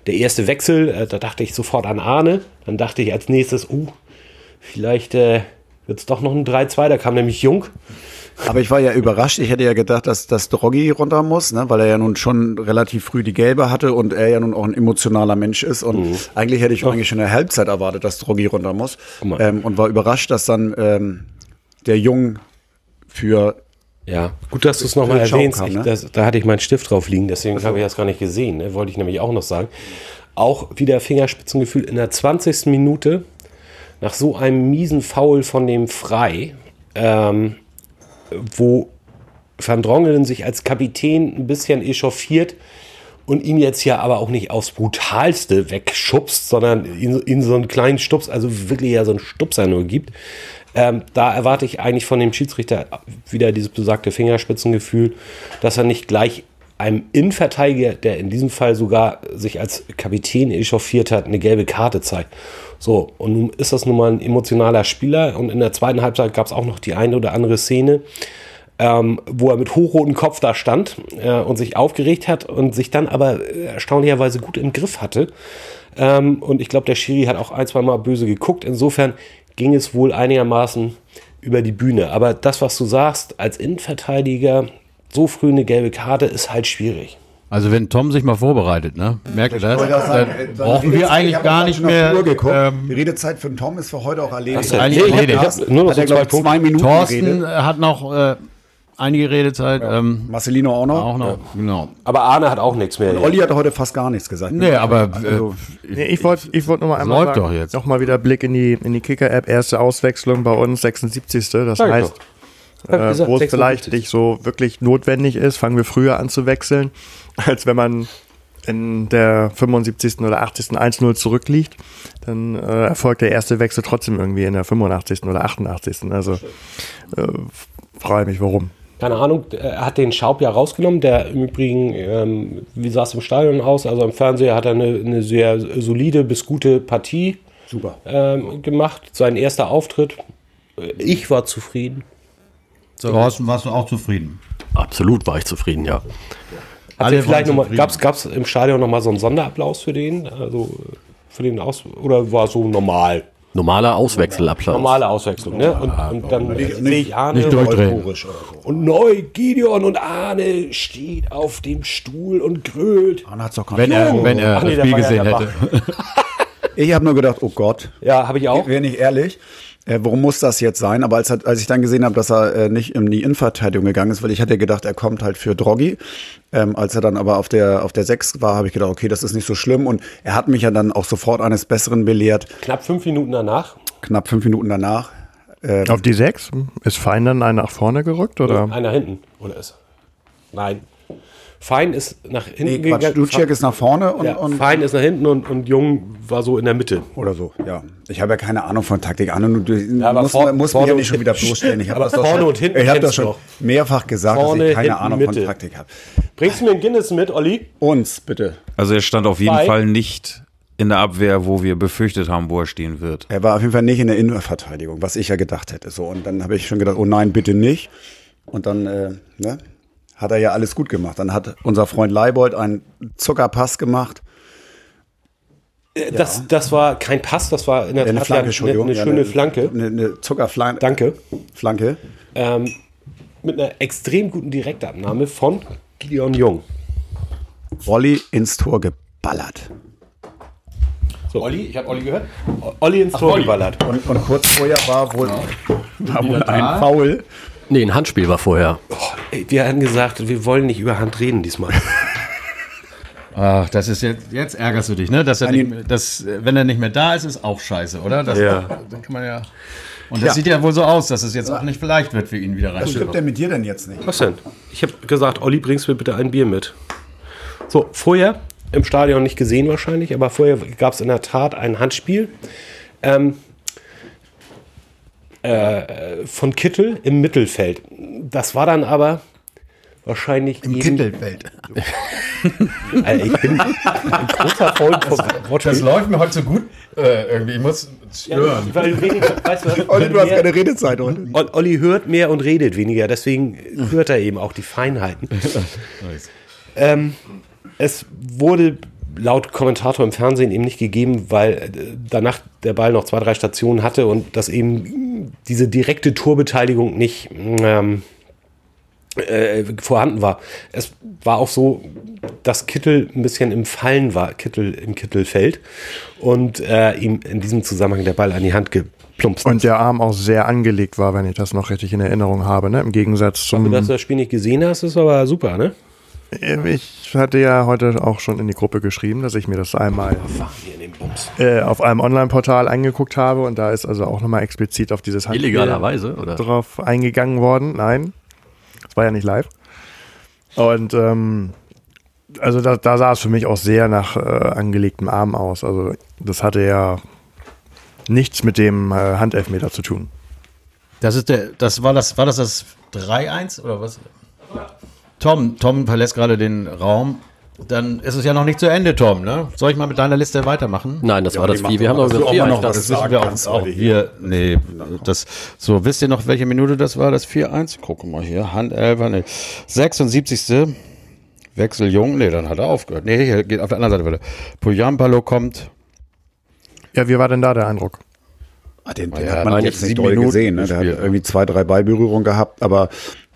der erste Wechsel. Äh, da dachte ich sofort an Arne. Dann dachte ich als nächstes, uh, vielleicht äh, wird es doch noch ein 3-2. Da kam nämlich Jung. Aber ich war ja überrascht. Ich hätte ja gedacht, dass das Droggi runter muss, ne? weil er ja nun schon relativ früh die Gelbe hatte und er ja nun auch ein emotionaler Mensch ist. Und eigentlich hätte ich eigentlich schon in der Halbzeit erwartet, dass Droggi runter muss. Ähm, und war überrascht, dass dann ähm, der Jung für Ja, gut, dass du es nochmal erwähnst. ich, ne? das, da hatte ich meinen Stift drauf liegen, deswegen habe ich das gar nicht gesehen. Ne? Wollte ich nämlich auch noch sagen. Auch wieder Fingerspitzengefühl in der 20. Minute nach so einem miesen Foul von dem Frei, ähm, wo Van Drongelen sich als Kapitän ein bisschen echauffiert und ihn jetzt ja aber auch nicht aufs Brutalste wegschubst, sondern ihn so einen kleinen Stups, also wirklich ja so einen Stupser nur gibt. Ähm, da erwarte ich eigentlich von dem Schiedsrichter wieder dieses besagte Fingerspitzengefühl, dass er nicht gleich einem Innenverteidiger, der in diesem Fall sogar sich als Kapitän echauffiert hat, eine gelbe Karte zeigt. So, und nun ist das nun mal ein emotionaler Spieler und in der zweiten Halbzeit gab es auch noch die eine oder andere Szene, ähm, wo er mit hochrotem Kopf da stand äh, und sich aufgeregt hat und sich dann aber äh, erstaunlicherweise gut im Griff hatte. Ähm, und ich glaube, der Schiri hat auch ein, zwei Mal böse geguckt. Insofern ging es wohl einigermaßen über die Bühne. Aber das, was du sagst, als Innenverteidiger so früh eine gelbe Karte, ist halt schwierig. Also wenn Tom sich mal vorbereitet, ne? Merkt ihr das? auch sagen, Dann äh, brauchen wir eigentlich gar nicht mehr. Ähm, die Redezeit für Tom ist für heute auch erledigt. du? eigentlich Nee, erledigt. ich hab nur noch Hat so er, zwei Punkte. zwei Minuten Thorsten geredet. äh, hat noch äh, einige Redezeit. Ähm, Marcelino auch noch. auch noch, genau. Aber Arne hat auch nichts mehr. Olli hat heute fast gar nichts gesagt. Nee, aber äh, Also, Nee, ich wollte ich wollt noch mal einmal läuft sagen, doch jetzt. noch mal wieder Blick in die, in die Kicker-App. Erste Auswechslung bei uns, 76. Das Sag ich heißt, doch. Äh, gesagt, wo es 76. vielleicht nicht so wirklich notwendig ist, fangen wir früher an zu wechseln, als wenn man in der 75. oder 80. 1-0 zurückliegt, dann äh, erfolgt der erste Wechsel trotzdem irgendwie in der 85. oder 88. Also äh, frage mich, warum. Keine Ahnung, er hat den Schaub ja rausgenommen, der im Übrigen, ähm, wie sah es im Stadion aus? Also im Fernseher hat er eine, eine sehr solide bis gute Partie super. ähm, gemacht. Sein erster Auftritt. Äh, Ich war zufrieden. Thorsten, warst du auch zufrieden? Absolut war ich zufrieden, ja. Vielleicht gab's, gab's im Stadion nochmal so einen Sonderapplaus für den? Also für den Aus oder war so normal? Normaler Auswechselapplaus. Normale Auswechslung, ne? Und, und dann sehe ich Arne nicht. Euphorisch oder so. und neu Gideon und Arne steht auf dem Stuhl und grölt. Man hat's doch gar Wenn nicht. er, wenn er Ach nee, das Spiel gesehen hätte. Ich habe nur gedacht, oh Gott, Ja, habe ich auch. wäre nicht ehrlich. Äh, warum muss das jetzt sein? Aber als, als ich dann gesehen habe, dass er äh, nicht in die Innenverteidigung gegangen ist, weil ich hatte gedacht, er kommt halt für Droggi. Ähm, als er dann aber auf der, auf der 6 war, habe ich gedacht, okay, das ist nicht so schlimm. Und er hat mich ja dann auch sofort eines Besseren belehrt. Knapp fünf Minuten danach. Knapp fünf Minuten danach. Ähm, Auf die 6 ist Fein dann ein nach vorne gerückt? Oder? Einer hinten, oder ist? Nein. Fein ist nach hinten nee, Quatsch, Duciak ist nach vorne und, ja, und Fein ist nach hinten und, und Jung war so in der Mitte. oder so. Ja, ich habe ja keine Ahnung von Taktik. Arne, du, du aber muss, vor- muss mich vorne ja und nicht schon wieder hinten- bloßstellen. Ich habe das vorne schon, und hinten ich habe das schon mehrfach gesagt, Vorne, dass ich keine hinten, Ahnung Mitte. von Taktik habe. Bringst du mir einen Guinness mit, Olli? Uns, bitte. Also er stand auf jeden Zwei. Fall nicht in der Abwehr, wo wir befürchtet haben, wo er stehen wird. Er war auf jeden Fall nicht in der Innenverteidigung, was ich ja gedacht hätte. So, und dann habe ich schon gedacht, oh nein, bitte nicht. Und dann äh, ne, hat er ja alles gut gemacht. Dann hat unser Freund Leibold einen Zuckerpass gemacht. Das, das war kein Pass, das war in der Eine Tat Flanke, ja eine, eine Ja, schöne Flanke. Eine, eine Zuckerflanke. Danke. Flanke. Ähm, mit einer extrem guten Direktabnahme von Gideon Jung. Wolli ins Tor geballert. Olli, ich habe Olli gehört. Olli ins Tor Olli. geballert. Und, und kurz vorher war wohl, war wohl ein Foul. Nee, ein Handspiel war vorher. Oh, ey, wir hatten gesagt, wir wollen nicht über Hand reden diesmal. Ach, das ist jetzt, jetzt ärgerst du dich, ne? Dass er nicht, mehr- dass, wenn er nicht mehr da ist, ist auch scheiße, oder? Das, Ja. Dann kann man ja. Und das sieht ja wohl so aus, dass es jetzt auch nicht vielleicht wird für ihn wieder Was stimmt rein. denn mit dir denn jetzt nicht? Was denn? Ich habe gesagt, Olli, bringst mir bitte ein Bier mit. So, vorher, im Stadion nicht gesehen wahrscheinlich, aber vorher gab es in der Tat ein Handspiel ähm, äh, von Kittel im Mittelfeld. Das war dann aber wahrscheinlich Im Kindelfeld. Alter, ich bin ein großer Freund von Wortspiel. läuft mir heute so gut äh, irgendwie. Ich muss stören. Weil weniger, weißt du? Olli, du hast keine Redezeit heute. Ol- Olli hört mehr und redet weniger, deswegen hört er eben auch die Feinheiten. ähm, es wurde laut Kommentator im Fernsehen eben nicht gegeben, weil äh, danach der Ball noch zwei, drei Stationen hatte und dass eben diese direkte Torbeteiligung nicht ähm, äh, vorhanden war. Es war auch so, dass Kittel ein bisschen im Fallen war, Kittel im Kittelfeld und äh, ihm in diesem Zusammenhang der Ball an die Hand geplumpst Und der Arm auch sehr angelegt war, wenn ich das noch richtig in Erinnerung habe, ne? Im Gegensatz zum. du das Spiel nicht gesehen hast, ist aber super, ne? Ich hatte ja heute auch schon in die Gruppe geschrieben, dass ich mir das einmal äh, auf einem Online-Portal angeguckt habe und da ist also auch nochmal explizit auf dieses Handspiel Illegalerweise, oder? drauf eingegangen worden. Nein, das war ja nicht live. Und ähm, also da, da sah es für mich auch sehr nach äh, angelegtem Arm aus. Also das hatte ja nichts mit dem äh, Handelfmeter zu tun. Das ist der, das war das, war das das 3-1 oder was? Tom, Tom verlässt gerade den Raum. Dann ist es ja noch nicht zu Ende, Tom, ne? Soll ich mal mit deiner Liste weitermachen? Nein, das war das die Vier. Wir haben noch wir. Das noch was. Das wissen wir auch, auch wir, nee, das, so, wisst ihr noch, welche Minute das war, das 4-1? Guck mal hier, Handelfer, nee, 76. Wechsel Jung, nee, dann hat er aufgehört. Nee, hier geht auf der anderen Seite weiter. Pujampalo kommt, Ja, wie war denn da der Eindruck? Ah, den, den Ja, hat man jetzt nicht doll gesehen. Ne? Der hat gespielt, irgendwie zwei, drei Ballberührungen gehabt, aber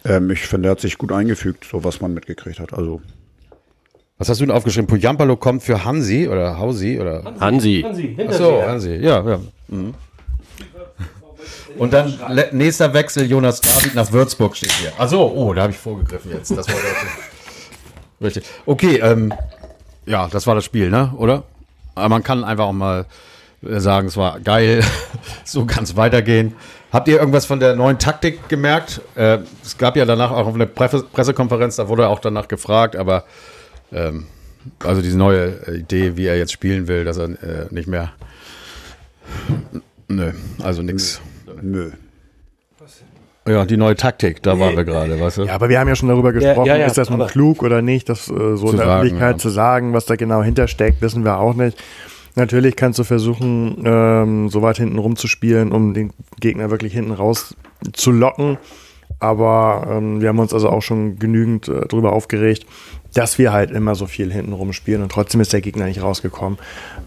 ähm, ich finde, er hat sich gut eingefügt, so was man mitgekriegt hat. Also was hast du denn aufgeschrieben? Pujampalo kommt für Hansi oder Hausi oder? Hansi. Ach so, Hansi, ja, ja. Mhm. Und dann nächster Wechsel, Jonas David nach Würzburg steht hier. Ach so, oh, da habe ich vorgegriffen jetzt. Das war richtig. Okay, ähm, ja, das war das Spiel, ne? Oder? Aber man kann einfach auch mal sagen, es war geil, so kann es weitergehen. Habt ihr irgendwas von der neuen Taktik gemerkt? Äh, es gab ja danach auch eine Presse Pressekonferenz, da wurde auch danach gefragt, aber ähm, also diese neue äh, Idee, wie er jetzt spielen will, dass er äh, nicht mehr. Nö, also nix. nö. Ja, die neue Taktik, da waren wir gerade, weißt du? Ja, aber wir haben ja schon darüber gesprochen, ja, ja, ist das nun klug oder nicht, das äh, so in der sagen, Öffentlichkeit ja. zu sagen, was da genau hintersteckt, wissen wir auch nicht. Natürlich kannst du versuchen, ähm, so weit hinten rumzuspielen, um den Gegner wirklich hinten raus zu locken. Aber ähm, wir haben uns also auch schon genügend äh, darüber aufgeregt, dass wir halt immer so viel hinten rumspielen und trotzdem ist der Gegner nicht rausgekommen.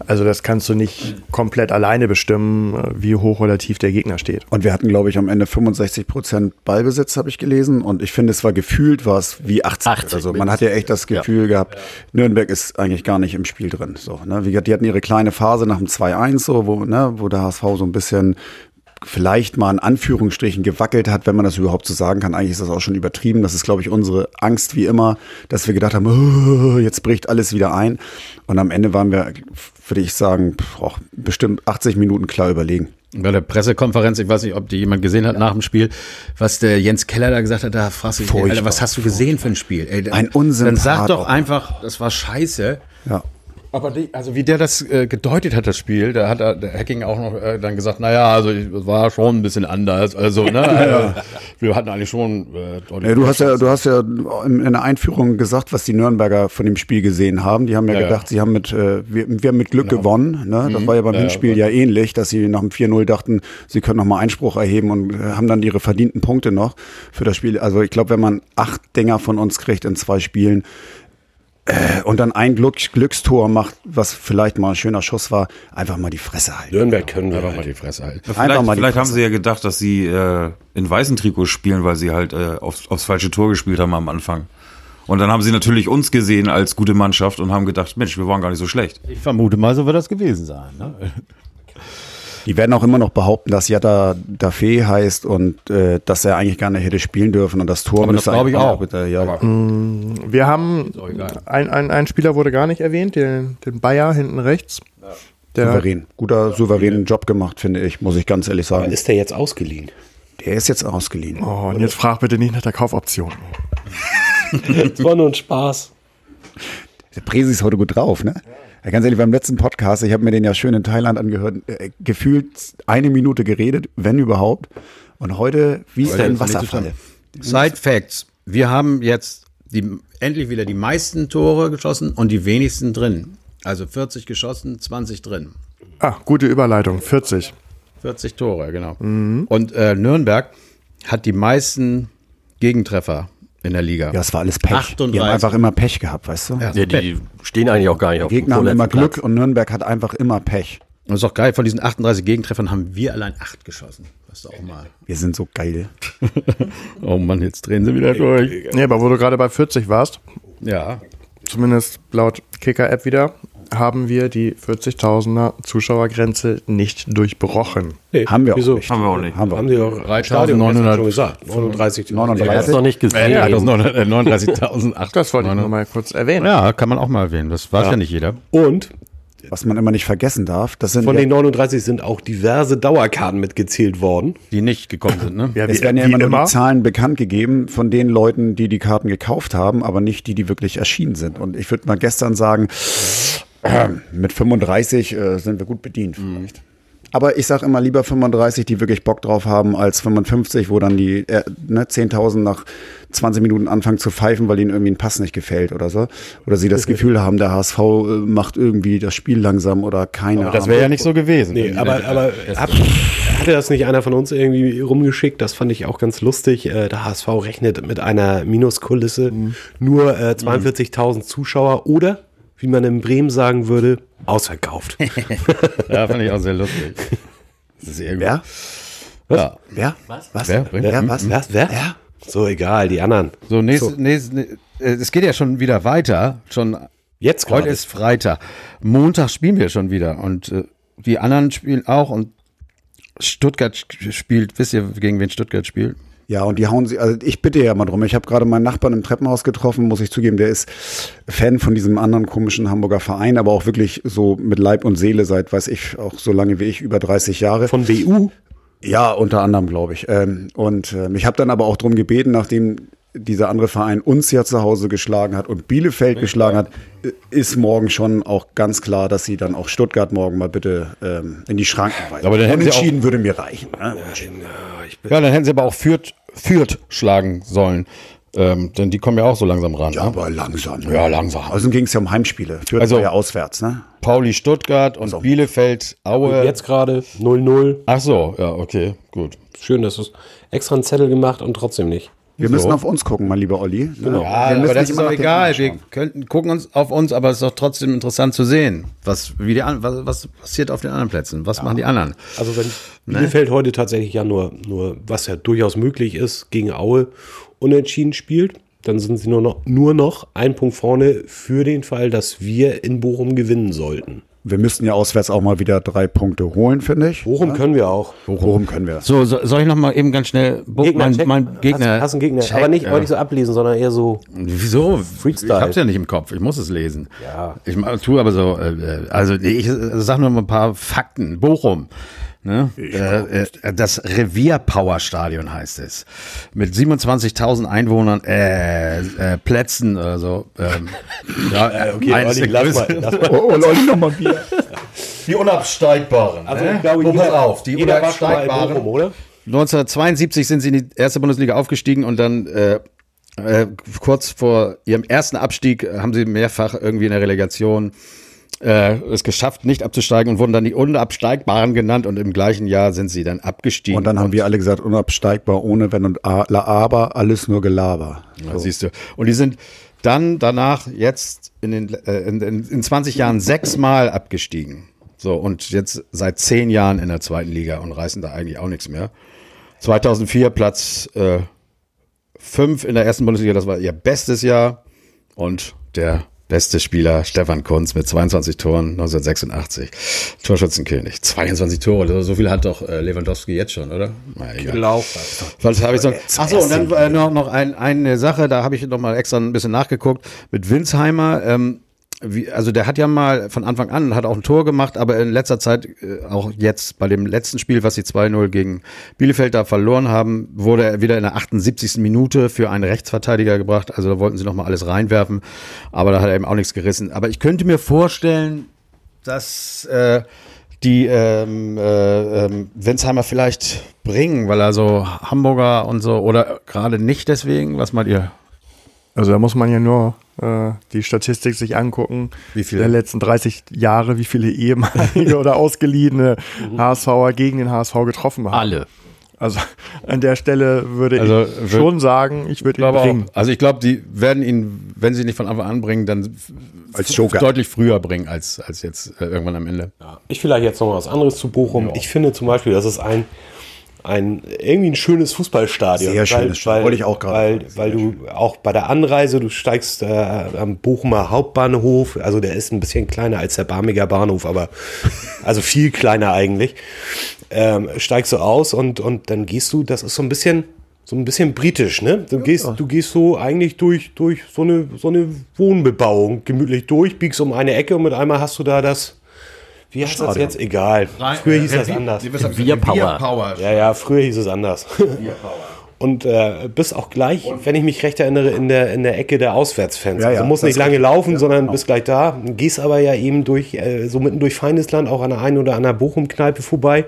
Also das kannst du nicht komplett alleine bestimmen, äh, wie hoch oder tief der Gegner steht. Und wir hatten, glaube ich, am Ende 65 Prozent Ballbesitz, habe ich gelesen. Und ich finde, es war gefühlt war es wie 80. 80 also man hat ja echt das Gefühl gehabt, Nürnberg ist eigentlich gar nicht im Spiel drin. So, ne? Wie gesagt, die hatten ihre kleine Phase nach dem 2-1, so, wo, ne, wo der HSV so ein bisschen vielleicht mal in Anführungsstrichen gewackelt hat, wenn man das überhaupt so sagen kann. Eigentlich ist das auch schon übertrieben. Das ist, glaube ich, unsere Angst wie immer, dass wir gedacht haben, oh, jetzt bricht alles wieder ein. Und am Ende waren wir, würde ich sagen, auch bestimmt 80 Minuten klar überlegen. Bei der Pressekonferenz, ich weiß nicht, ob die jemand gesehen hat nach dem Spiel, was der Jens Keller da gesagt hat, da fragst du dich. Alter, was hast du gesehen für ein Spiel? Ey, Ein Unsinn. Dann sag doch einfach, das war scheiße. Ja. Aber die, also wie der das äh, gedeutet hat, das Spiel, da hat er, der Hacking auch noch äh, dann gesagt, naja, also ich- es war schon ein bisschen anders. Also, ne, also, wir hatten eigentlich schon äh, Ja, du hast ja, du hast ja in in der Einführung gesagt, was die Nürnberger von dem Spiel gesehen haben. Die haben ja, Ja, ja. gedacht, sie haben mit, äh, wir, wir haben mit Glück gewonnen. Ne? Das war ja beim Ja, ja, Hinspiel ja, ähnlich, dass sie nach dem 4-0 dachten, sie können nochmal Einspruch erheben und äh, haben dann ihre verdienten Punkte noch für das Spiel. Also ich glaube, wenn man acht Dinger von uns kriegt in zwei Spielen, äh, und dann ein Glück, Glückstor macht, was vielleicht mal ein schöner Schuss war, einfach mal die Fresse halten. Nürnberg können wir einfach mal halt. die Fresse halten. Mal Vielleicht, vielleicht haben Fresse. sie ja gedacht, dass sie äh, in weißen Trikots spielen, weil sie halt äh, aufs, aufs falsche Tor gespielt haben am Anfang. Und dann haben sie natürlich uns gesehen als gute Mannschaft und haben gedacht, Mensch, wir waren gar nicht so schlecht. Ich vermute mal, so wird das gewesen sein. Ne? Die werden auch immer noch behaupten, dass Jatta Dafé heißt und äh, dass er eigentlich gar nicht hätte spielen dürfen und das Tor Aber das müsste glaube ich auch. Bitte, ja. Aber- Wir haben, ein, ein, ein Spieler wurde gar nicht erwähnt, den, den Bayer hinten rechts. Der, Souverän. Guter, souveränen Job gemacht, finde ich, muss ich ganz ehrlich sagen. Ist der jetzt ausgeliehen? Der ist jetzt ausgeliehen. Oh, und jetzt frag bitte nicht nach der Kaufoption. Das war nur ein Spaß. Der Presi ist heute gut drauf, ne? Ja, ganz ehrlich, beim letzten Podcast, ich habe mir den ja schön in Thailand angehört, äh, gefühlt eine Minute geredet, wenn überhaupt. Und heute, wie ist der in Wasserfalle? Side Facts. Wir haben jetzt die, endlich wieder die meisten Tore geschossen und die wenigsten drin. Also 40 geschossen, 20 drin. Ah, gute Überleitung, 40. 40 Tore, genau. Und äh, Nürnberg hat die meisten Gegentreffer in der Liga. Ja, es war alles Pech. 38. Die haben einfach immer Pech gehabt, weißt du? Ja, Ja, die stehen eigentlich auch gar nicht auf dem Gegner haben immer vorletzten Glück Platz. und Nürnberg hat einfach immer Pech. Und das ist auch geil, von diesen 38 Gegentreffern haben wir allein 8 geschossen. Das ist auch mal. Wir sind so geil. Oh Mann, jetzt drehen sie wieder durch. Nee, aber wo du gerade bei 40 warst, Ja. zumindest laut Kicker-App wieder, haben wir die 40.000er Zuschauergrenze nicht durchbrochen. Nee, Haben wir auch wieso? nicht. Haben wir auch nicht. Haben wir auch Haben die auch 3.900 schon gesagt. 39. 39. Ich hab's noch nicht gesehen. Ja, das ist 39.800. Das wollte ich nur mal kurz erwähnen. Ja, kann man auch mal erwähnen. Das weiß ja, nicht jeder. Und Was man immer nicht vergessen darf, das sind von ja, den 39 sind auch diverse Dauerkarten mitgezählt worden. Die nicht gekommen sind, ne? Ja, es werden ja immer nur die Zahlen bekannt gegeben von den Leuten, die die Karten gekauft haben, aber nicht die, die wirklich erschienen sind. Und ich würde mal gestern sagen, äh, mit 35 äh, sind wir gut bedient vielleicht. Aber ich sage immer lieber 35, die wirklich Bock drauf haben, als 55, wo dann die äh, ne, 10.000 nach 20 Minuten anfangen zu pfeifen, weil ihnen irgendwie ein Pass nicht gefällt oder so. Oder sie das Gefühl haben, der HSV äh, macht irgendwie das Spiel langsam oder keine Das wäre ja nicht so gewesen. Nee, aber, aber hab, hatte das nicht einer von uns irgendwie rumgeschickt? Das fand ich auch ganz lustig. Äh, Der HSV rechnet mit einer Minuskulisse nur äh, 42.000 Zuschauer oder, wie man in Bremen sagen würde, ausverkauft. ja, fand ich auch sehr lustig. Sehr gut. Wer? Ja. Wer? Was? Was? Wer? Wer? Was? Wer? Wer? Ja. So, egal, die anderen. So, nächstes, nächstes, äh, es geht ja schon wieder weiter. Schon Jetzt heute ist Freitag. Montag spielen wir schon wieder und äh, die anderen spielen auch und Stuttgart sp- spielt, wisst ihr, gegen wen Stuttgart spielt? Ja, und die hauen sie, also ich bitte ja mal drum. Ich habe gerade meinen Nachbarn im Treppenhaus getroffen, muss ich zugeben, der ist Fan von diesem anderen komischen Hamburger Verein, aber auch wirklich so mit Leib und Seele seit, weiß ich, auch so lange wie ich, über 30 Jahre. Von BU. Ja, unter anderem, glaube ich. Ähm, und ähm, ich habe dann aber auch drum gebeten, nachdem dieser andere Verein uns ja zu Hause geschlagen hat und Bielefeld geschlagen hat, äh, ist morgen schon auch ganz klar, dass sie dann auch Stuttgart morgen mal bitte ähm, in die Schranken weisen. Aber dann hätten sie auch- Unentschieden würde mir reichen. Ne? Ja, dann hätten sie aber auch Fürth, Fürth schlagen sollen. Ähm, denn die kommen ja auch so langsam ran. Ja, ne? aber langsam. ne? Ja, langsam. Außerdem ging es ja um Heimspiele. Fürth Also- war ja auswärts, ne? Pauli Stuttgart und Bielefeld Aue. Jetzt gerade 0-0. Ach so, ja, okay, gut. Schön, dass du es extra einen Zettel gemacht und trotzdem nicht. Wir müssen auf uns gucken, mein lieber Olli. Genau. Ja, aber das ist doch egal. Wir könnten, gucken uns auf uns, aber es ist doch trotzdem interessant zu sehen, was, wie die, an- was, was passiert auf den anderen Plätzen. Was machen die anderen? Also wenn Bielefeld heute tatsächlich ja nur, nur, was ja durchaus möglich ist, gegen Aue unentschieden spielt, dann sind sie nur noch, nur noch ein Punkt vorne für den Fall, dass wir in Bochum gewinnen sollten. Wir müssten ja auswärts auch mal wieder drei Punkte holen, finde ich. Bochum können wir auch. Bochum können wir. So, so soll ich noch mal eben ganz schnell Bo- mein, check. mein Gegner. Hast, hast einen Gegner. check, aber nicht, ja. aber nicht so ablesen, sondern eher so. Wieso? Freestyle. Ich hab's ja nicht im Kopf. Ich muss es lesen. Ja. Ich tue aber so. Äh, also ich äh, sag nur mal ein paar Fakten. Bochum. Ne? Äh, äh, das Revier-Power-Stadion heißt es. Mit 27.000 Einwohnern, äh, äh, Plätzen oder so. Ähm, ja, okay, eines der größten- Oh, oh Leute, nochmal Bier. Die Unabsteigbaren. Also ne? ich glaube, Oh, jeder, auf, die jeder mal Unabsteigbaren. Bochum, oder? 1972 sind sie in die erste Bundesliga aufgestiegen und dann äh, äh, kurz vor ihrem ersten Abstieg äh, haben sie mehrfach irgendwie in der Relegation äh, es geschafft, nicht abzusteigen und wurden dann die Unabsteigbaren genannt und im gleichen Jahr sind sie dann abgestiegen. Und dann haben wir alle gesagt, unabsteigbar, ohne Wenn und Aber, alles nur Gelaber. Ja, siehst du. Und die sind dann danach jetzt in, den, äh, in, in, in 20 Jahren sechsmal abgestiegen. So, und jetzt seit zehn Jahren in der zweiten Liga und reißen da eigentlich auch nichts mehr. 2004 Platz äh, fünf in der ersten Bundesliga, das war ihr bestes Jahr. Und der beste Spieler Stefan Kunz mit 22 Toren 1986. Torschützenkönig. 22 Tore, so viel hat doch äh, Lewandowski jetzt schon, oder? Na, egal. Was habe ich so? Achso, und dann äh, noch, noch ein, eine Sache, da habe ich noch mal extra ein bisschen nachgeguckt. Mit Winsheimer, ähm, wie, also der hat ja mal von Anfang an, hat auch ein Tor gemacht, aber in letzter Zeit, äh, auch jetzt bei dem letzten Spiel, was sie 2-0 gegen Bielefeld da verloren haben, wurde er wieder in der 78. Minute für einen Rechtsverteidiger gebracht. Also da wollten sie noch mal alles reinwerfen, aber da hat er eben auch nichts gerissen. Aber ich könnte mir vorstellen, dass äh, die ähm, äh, ähm, Winsheimer vielleicht bringen, weil er so Hamburger und so oder gerade nicht deswegen. Was meint ihr? Also da muss man ja nur äh, die Statistik sich angucken. Wie viele? Der letzten 30 Jahre, wie viele ehemalige oder ausgeliehene HSVer gegen den HSV getroffen haben. Alle. Also an der Stelle würde Also, ich würd- schon sagen, ich würde ihn bringen. auch, also ich glaube, die werden ihn, wenn sie nicht von Anfang an bringen, dann Als Joker. deutlich früher bringen als, als jetzt äh, irgendwann am Ende. Ich vielleicht jetzt noch was anderes zu Bochum. Ich finde zum Beispiel, das ist ein, ein irgendwie ein schönes Fußballstadion. Sehr schönes Stadion. Wollte ich auch gerade Weil, weil du auch bei der Anreise, du steigst äh, am Bochumer Hauptbahnhof, also der ist ein bisschen kleiner als der Barmiger Bahnhof, aber also viel kleiner eigentlich. Ähm, steigst du aus und, und dann gehst du, das ist so ein bisschen so ein bisschen britisch, ne? Du gehst, du gehst so eigentlich durch, durch so eine, so eine Wohnbebauung gemütlich durch, biegst um eine Ecke und mit einmal hast du da das, wie heißt das jetzt? Egal. Früher hieß das anders. Wir Power. Ja, ja, früher hieß es anders. Und äh, bist auch gleich, wenn ich mich recht erinnere, in der, in der Ecke der Auswärtsfans. Ja, ja, also musst das nicht lange laufen, Ja, sondern genau. bist gleich da. Gehst aber ja eben durch, äh, so mitten durch Feindesland, auch an der einen oder anderen Bochum-Kneipe vorbei.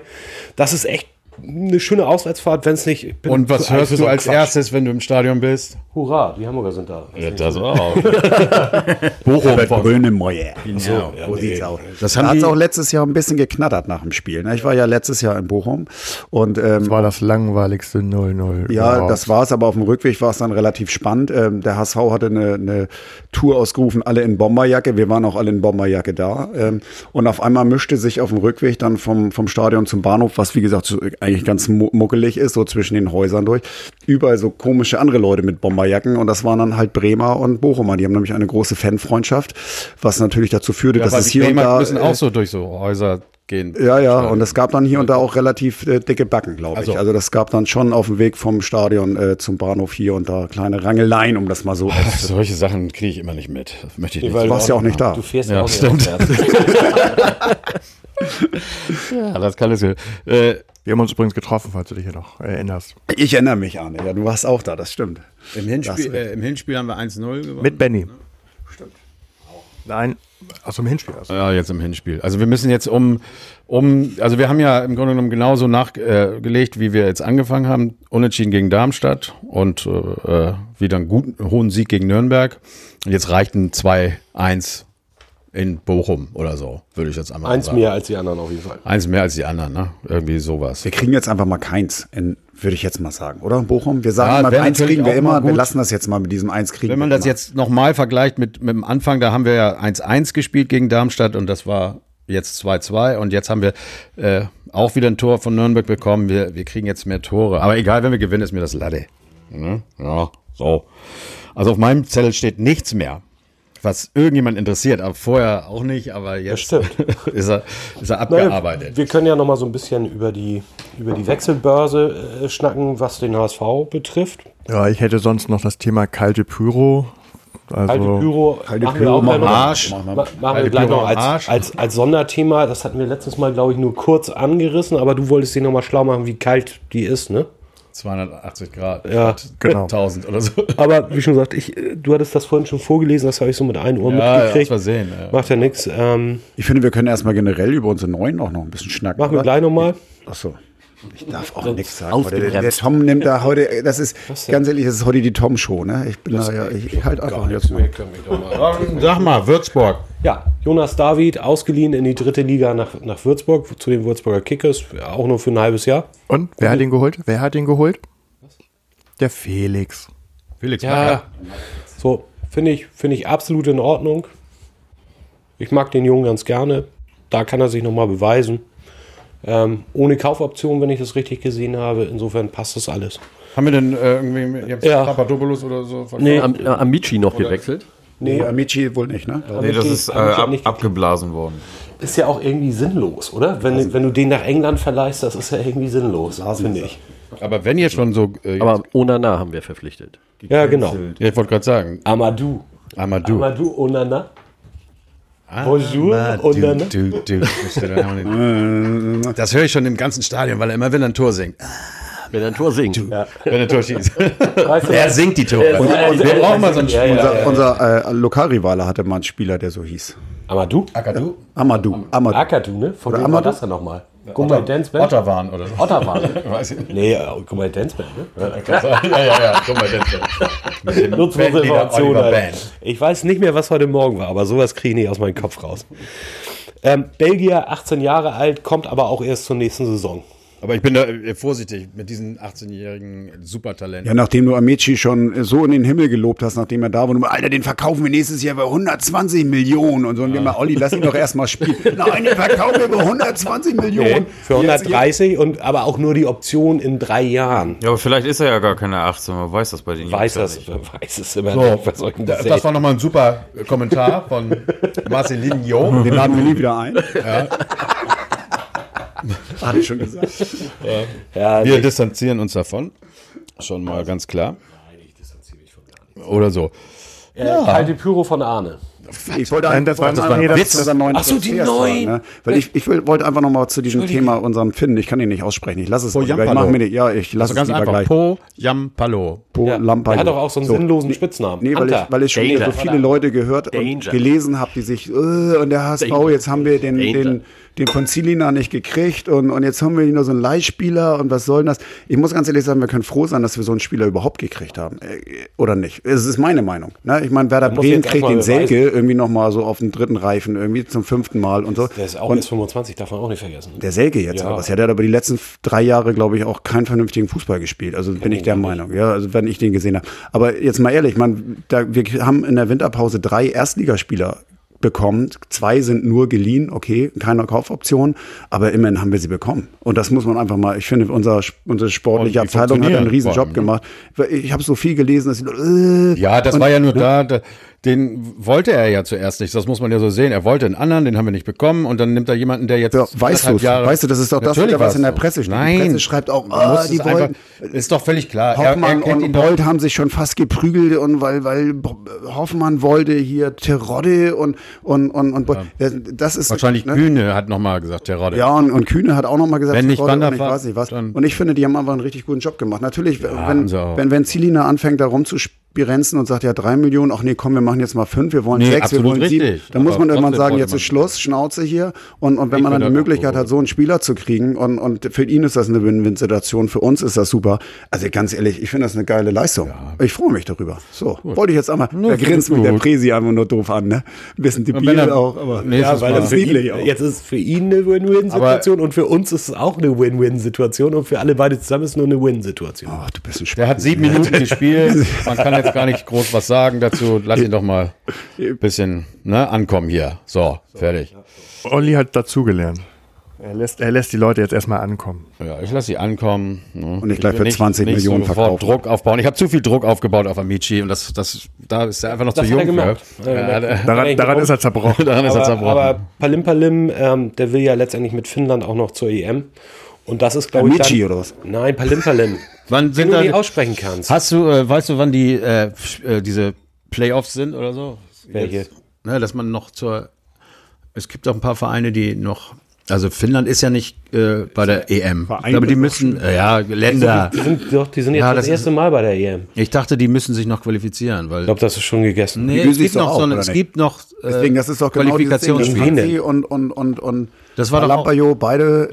Das ist echt eine schöne Auswärtsfahrt, wenn es nicht. Und was hörst du als Quatsch. erstes, wenn du im Stadion bist? Hurra, die Hamburger sind da. Das auch. Bochum. Vom- Grönemeyer. So, ja, so sieht's aus. Das haben hat die- auch letztes Jahr ein bisschen geknattert nach dem Spiel. ne? Ich war ja letztes Jahr in Bochum und ähm, Das war das langweiligste 0-0. Ja, überhaupt. das war es, aber auf dem Rückweg war es dann relativ spannend. Ähm, der HSV hatte eine, eine Tour ausgerufen, alle in Bomberjacke. Wir waren auch alle in Bomberjacke da. Ähm, und auf einmal mischte sich auf dem Rückweg dann vom, vom Stadion zum Bahnhof, was wie gesagt so eigentlich ganz mu- muckelig ist, so zwischen den Häusern durch, überall so komische andere Leute mit Bomberjacken. Und das waren dann halt Bremer und Bochumer. Die haben nämlich eine große Fanfreundschaft, was natürlich dazu führte, Ja, dass es hier und Bremer da. müssen äh, auch so durch so Häuser gehen. ja, ja, und es gab dann hier und da auch relativ äh, dicke Backen, glaube ich. Also- Also das gab dann schon auf dem Weg vom Stadion äh, zum Bahnhof hier und da kleine Rangeleien, um das mal so Solche Sachen kriege ich immer nicht mit. Das möchte ich nicht. Weil Du warst ja auch nicht da. Du fährst Ja, ja, auch nicht stimmt. Ja, das kann es. Äh, Wir haben uns übrigens getroffen, falls du dich hier noch erinnerst. Ich erinnere mich, Arne. Ja, du warst auch da, das stimmt. im, Hinspiel, äh, Im Hinspiel haben wir 1-0 gewonnen. Mit Benny. Stimmt. Nein, also im Hinspiel. Also. Ja, jetzt im Hinspiel. Also wir müssen jetzt um, um, also wir haben ja im Grunde genommen genauso nachgelegt, äh, wie wir jetzt angefangen haben. Unentschieden gegen Darmstadt und äh, wieder einen guten, hohen Sieg gegen Nürnberg. Und jetzt reicht ein 2-1 in Bochum oder so, würde ich jetzt einmal Eins sagen. mehr als die anderen auf jeden Fall. Eins mehr als die anderen, ne? Irgendwie sowas. Wir kriegen jetzt einfach mal keins, in, würde ich jetzt mal sagen, oder? Bochum? Wir sagen Ja, immer, wäre eins kriegen wir mal immer. Wir lassen das jetzt mal mit diesem eins kriegen. Wenn man das immer. jetzt nochmal vergleicht mit, mit dem Anfang, da haben wir ja 1-1 gespielt gegen Darmstadt und das war jetzt 2-2 und jetzt haben wir äh, auch wieder ein Tor von Nürnberg bekommen. Wir, wir kriegen jetzt mehr Tore. Aber egal, wenn wir gewinnen, ist mir das Latte. Ne? Ja, so. Also auf meinem Zettel steht nichts mehr, was irgendjemand interessiert. Aber vorher auch nicht, aber jetzt ist, er, ist er Naja, abgearbeitet. wir können ja noch mal so ein bisschen über die, über die Wechselbörse äh, schnacken, was den HSV betrifft. Ja, ich hätte sonst noch das Thema kalte Pyro. Also, Kalte Pyro Kalte machen Pyro wir auch machen gleich noch. Machen wir. Gleich noch als, Arsch. als, als Sonderthema. Das hatten wir letztes Mal, glaube ich, nur kurz angerissen, aber du wolltest dich noch mal schlau machen, wie kalt die ist, ne? 280 Grad. Ja. Genau. 1000 oder so. Aber wie schon gesagt, ich, du hattest das vorhin schon vorgelesen, das habe ich so mit einem Ohr Ja, ja, aus mitgekriegt. Versehen. Ja. Macht ja nichts. Ähm, Ich finde, wir können erstmal generell über unsere Neuen auch noch ein bisschen schnacken. machen wir gleich noch mal. Ich darf auch nichts sagen. Heute. Der, der. Tom nimmt da heute, das ist, ganz ehrlich, das ist heute die Tom-Show, ne? Ich bin da ja, ich, ich halt einfach jetzt mal. Sag mal, Würzburg. Ja, Jonas David ausgeliehen in die dritte Liga nach, nach Würzburg, zu den Würzburger Kickers, auch nur für ein halbes Jahr. und wer hat ihn geholt? Wer hat ihn geholt? Der Felix. Felix Ja, Bakker. so finde ich, finde ich absolut in Ordnung. Ich mag den Jungen ganz gerne. Da kann er sich nochmal beweisen. Ähm, ohne Kaufoption, wenn ich das richtig gesehen habe. Insofern passt das alles. Haben wir denn äh, irgendwie jetzt Ja. Papadopoulos oder so? verkauft? Nee. Am, äh, Amici noch gewechselt. Nee, Amici wohl nicht, ne? Nee, das Amici- ist äh, Amici ab, nicht abgeblasen worden. Ist ja auch irgendwie sinnlos, oder? Wenn, wenn du den nach England verleihst, das ist ja irgendwie sinnlos, finde ich. Aber wenn ihr schon so. Äh, Aber Onana haben wir verpflichtet. Ja, genau. ja, ich wollte gerade sagen, Amadou. Amadou. Amadou Onana. Ah, Bonjour, Amadou, Onana. du, du. Das höre ich schon im ganzen Stadion, weil er immer, wenn er ein Tor singt, Wenn er ein Tor singt. wenn er ein Tor schießt. Weißt du, er singt die Tore. Und- Und, und- wir brauchen mal so einen Ja, Spieler. ja, Unser, unser äh, Lokalrivale hatte mal einen Spieler, der so hieß. Amadou? Amadou. Amadou. Akadu, ne? Von Oder wem war das denn nochmal? Gumbay Danceband? Otterwan oder so. Otterwan. Weiß ich nicht. Nee, äh, Gumbay Danceband, ne? Ja, ja, ja. Guck mal, das ist Nutzen wir unsere Informationen. Oliver Alter. Band. Ich weiß nicht mehr, was heute Morgen war, aber sowas kriege ich nicht aus meinem Kopf raus. Ähm, Belgier, 18 Jahre alt, kommt aber auch erst zur nächsten Saison. Aber ich bin da äh, vorsichtig mit diesen 18-jährigen Supertalenten. Ja, nachdem du Amici schon so in den Himmel gelobt hast, nachdem er da war, und du, Alter, den verkaufen wir nächstes Jahr für 120 Millionen. Und so, und wir mal, Olli, lass ihn doch erstmal spielen. Nein, den verkaufen wir für 120 Millionen. Für 130 und aber auch nur die Option in drei Jahren. Ja, aber vielleicht ist er ja gar keine 18, man weiß das bei den Weiß Jungs das, ja nicht. weiß es immer So, nicht. Das, sagen? war nochmal ein super Kommentar von Marcelinho. Den laden wir nie wieder ein. Hatte ich schon gesagt. ja, Wir nee. distanzieren uns davon. Schon mal ganz klar. Oder so. äh, kalte Pyro von Arne. Ich wollte Nein, das war- das ein nee, das unser neuen Ach so, die sagen, Ne? Weil ich, ich will, wollte einfach noch mal zu diesem Thema unserem Finn, ich kann ihn nicht aussprechen, ich lasse es Po lieber. Ich mach mir die, ja, ich lasse Also es lieber einfach. gleich. Po Jampalo. Po Ja, der hat doch auch so einen sinnlosen Spitznamen. Nee, weil ich, weil ich schon wieder so Danger. viele Leute gehört und Danger. gelesen habe, die sich, äh, und der HSV, Danger. jetzt haben wir den, Danger. den, den von Zilina nicht gekriegt und, und jetzt haben wir nur so einen Leihspieler und was soll denn das? Ich muss ganz ehrlich sagen, wir können froh sein, dass wir so einen Spieler überhaupt gekriegt haben. Äh, Oder nicht? Es ist meine Meinung. Ne? Ich meine, Werder Bremen kriegt den Selke irgendwie nochmal so auf den dritten Reifen, irgendwie zum fünften Mal und so. Der ist auch und erst 25, darf man auch nicht vergessen. der Selke jetzt Ja. Ja, der hat aber die letzten drei Jahre, glaube ich, auch keinen vernünftigen Fußball gespielt. Also bin ich der Meinung. Ja, also wenn ich den gesehen habe. Aber jetzt mal ehrlich, man, da, wir haben in der Winterpause drei Erstligaspieler bekommen. Zwei sind nur geliehen, okay, keine Kaufoption, aber immerhin haben wir sie bekommen. Und das muss man einfach mal, ich finde, unser, unsere sportliche Abteilung hat einen riesen Job ne? gemacht. Ich habe so viel gelesen, dass sie, äh, Ja, das und- war ja nur da, da. Den wollte er ja zuerst nicht. Das muss man ja so sehen. Er wollte einen anderen, den haben wir nicht bekommen. Und dann nimmt er jemanden, der jetzt. Ja, weißt du, weißt du, das ist doch das, Natürlich wieder, was in der. Presse steht. Nein. Die Presse schreibt auch, ah, musst die es einfach, wollen, ist doch völlig klar. Er, er Hoffmann kennt ihn und. Bolt haben sich schon fast geprügelt und weil, weil Hoffmann wollte hier Terodde und, und, und, und Bolt. das ist Wahrscheinlich ne? Kühne hat nochmal gesagt, der Rodde. Ja, und, und Kühne hat auch noch mal gesagt, Wenn nicht Terodde und ich weiß nicht was. Und ich finde, die haben einfach einen richtig guten Job gemacht. Natürlich, haben wenn, wenn, wenn Zilina anfängt, da rumzuspirenzen und sagt, ja, drei Millionen, ach nee, komm, wir machen jetzt mal fünf, wir wollen Nee, sechs, wir wollen sieben. richtig. Dann muss Aber man irgendwann sagen, jetzt ist Schluss, Schnauze hier. Und, und wenn Ich man dann die Möglichkeit hat, so einen Spieler zu kriegen und, und für ihn ist das eine Win-Win-Situation, für uns ist das super. Also ganz ehrlich, ich finde das eine geile Leistung. Ich freue mich darüber. So, wollte ich jetzt einmal, da grinst ich mich der gut. Präsi einfach nur doof an, ne? Ein bisschen debil auch, aber Ja, weil das ihn, auch. jetzt ist für ihn eine Win-Win-Situation und für uns ist es auch eine Win-Win-Situation und für alle beide zusammen ist nur eine Win-Situation. Ach, du bist ein Der hat sieben Minuten gespielt. Man kann jetzt gar nicht groß was sagen dazu. Lass ihn doch mal ein bisschen ne, ankommen hier. So, fertig. Olli hat dazugelernt. Er lässt, er lässt die Leute jetzt erstmal ankommen. Ja, ich lasse sie ankommen. Ne? Und nicht gleich Ich will für 20 nicht Millionen sofort verkaufen. Druck aufbauen. Ich habe zu viel Druck aufgebaut auf Amici und das, das, da ist er einfach noch Das zu hat er jung gemacht. für. Ja, Ja, Daran, daran ist er zerbrochen. daran ist er aber, zerbrochen. aber Palim Palim, ähm, der will ja letztendlich mit Finnland auch noch zur EM. Und das ist, glaube ich. Amici oder was? Nein, Palim Palim. Wann Wenn sind du die aussprechen kannst. hast du, äh, weißt du, wann die äh, äh, diese Playoffs sind oder so? Welche? Jetzt, ne, dass man noch zur. Es gibt auch ein paar Vereine, die noch. Also Finnland ist ja nicht äh, bei der EM. Verein Ich glaube, die müssen, äh, ja, Länder. Die sind, doch, die sind jetzt Ja, das, das erste Mal bei der EM. Ich dachte, die müssen sich noch qualifizieren, weil. Ich glaube, das ist schon gegessen. nee, es gibt noch auch, so eine, es gibt noch äh, Deswegen, das ist doch genau Ding. Fazzi und, und, und, und Das war doch auch- Lampayo, beide,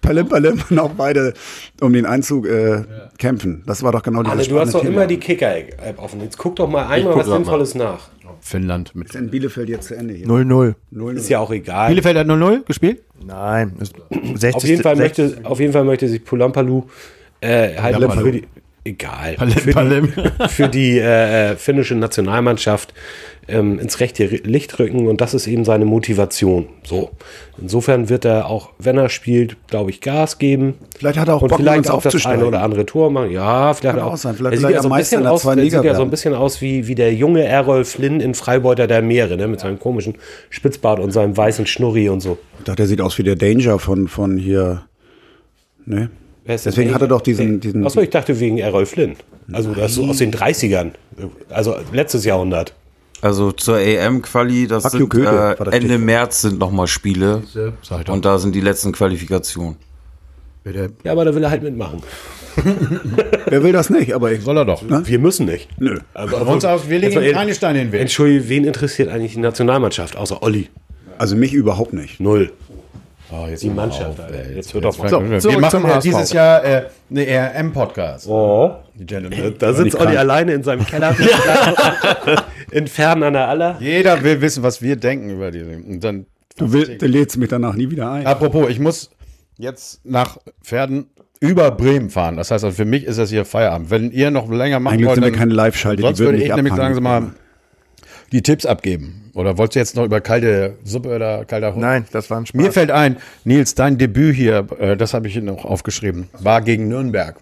Palim Palim und auch beide um den Einzug äh, kämpfen. Das war doch genau dieses Anne, du hast doch spannende immer Thema. die Kicker-App offen. Jetzt guck doch mal einmal was Sinnvolles nach. Finnland mit. in Bielefeld jetzt zu Ende hier. 0-0. Ist ja auch egal. Bielefeld hat 0-0 gespielt? Nein. ist 60, Auf jeden, Fall 60 möchte, auf jeden Fall möchte sich Pulampalu äh, halt für die, egal, Palim, für Palim. die, für die äh, äh, finnische Nationalmannschaft ähm, ins rechte Licht rücken und das ist eben seine Motivation. So, insofern wird er auch, wenn er spielt, glaube ich, Gas geben. Vielleicht hat er auch und Bock, vielleicht auch das eine oder andere Tor machen. Ja, vielleicht Kann auch. auch sein. Vielleicht er sieht er ja so ein bisschen aus, er sieht ja so ein bisschen aus wie, wie der junge Errol Flynn in Freibeuter der Meere, ne, mit seinem komischen Spitzbart und seinem weißen Schnurri und so. Ich dachte, der sieht aus wie der Danger von, von hier. Ne? Wer ist denn Deswegen hat er doch diesen. diesen Achso, ich dachte wegen Errol Flynn. Also das ist so aus den 30ern. Also letztes Jahrhundert. Also zur EM-Quali, das Fuck you, sind war äh, das Ende. März sind nochmal Spiele. Und da sind die letzten Qualifikationen. Bitte. Ja, aber da will er halt mitmachen. wer will das nicht? Aber ich. Soll er doch. Wir müssen nicht. Nö. Also, Von uns aus, wir legen Jetzt keine Steine in den Weg. Entschuldigung, wen interessiert eigentlich die Nationalmannschaft? Außer Olli. Also mich überhaupt nicht. Null. Oh, jetzt Die Mannschaft, auf. Jetzt hört doch mal. So, So, wir machen zum dieses Jahr äh, eine ERM-Podcast. Oh. Die Gentlemen. Da sitzt Olli alleine in seinem Keller. in Fern an der Aller. Jeder will wissen, was wir denken über diese. Und dann, Du, will, du lädst mich danach nie wieder ein. apropos, ich muss jetzt nach Pferden über Bremen fahren. Das heißt, also für mich ist das hier Feierabend. Wenn ihr noch länger machen Eigentlich wollt, sind wir dann- keine Live-Schalte, die Sonst würde nicht ich nämlich sagen. Sie mal, die Tipps abgeben. Oder wolltest du jetzt noch über kalte Suppe oder kalter Hund? Nein, das war ein Spaß. Mir fällt ein, Nils, dein Debüt hier, äh, das habe ich hier noch aufgeschrieben, war gegen Nürnberg.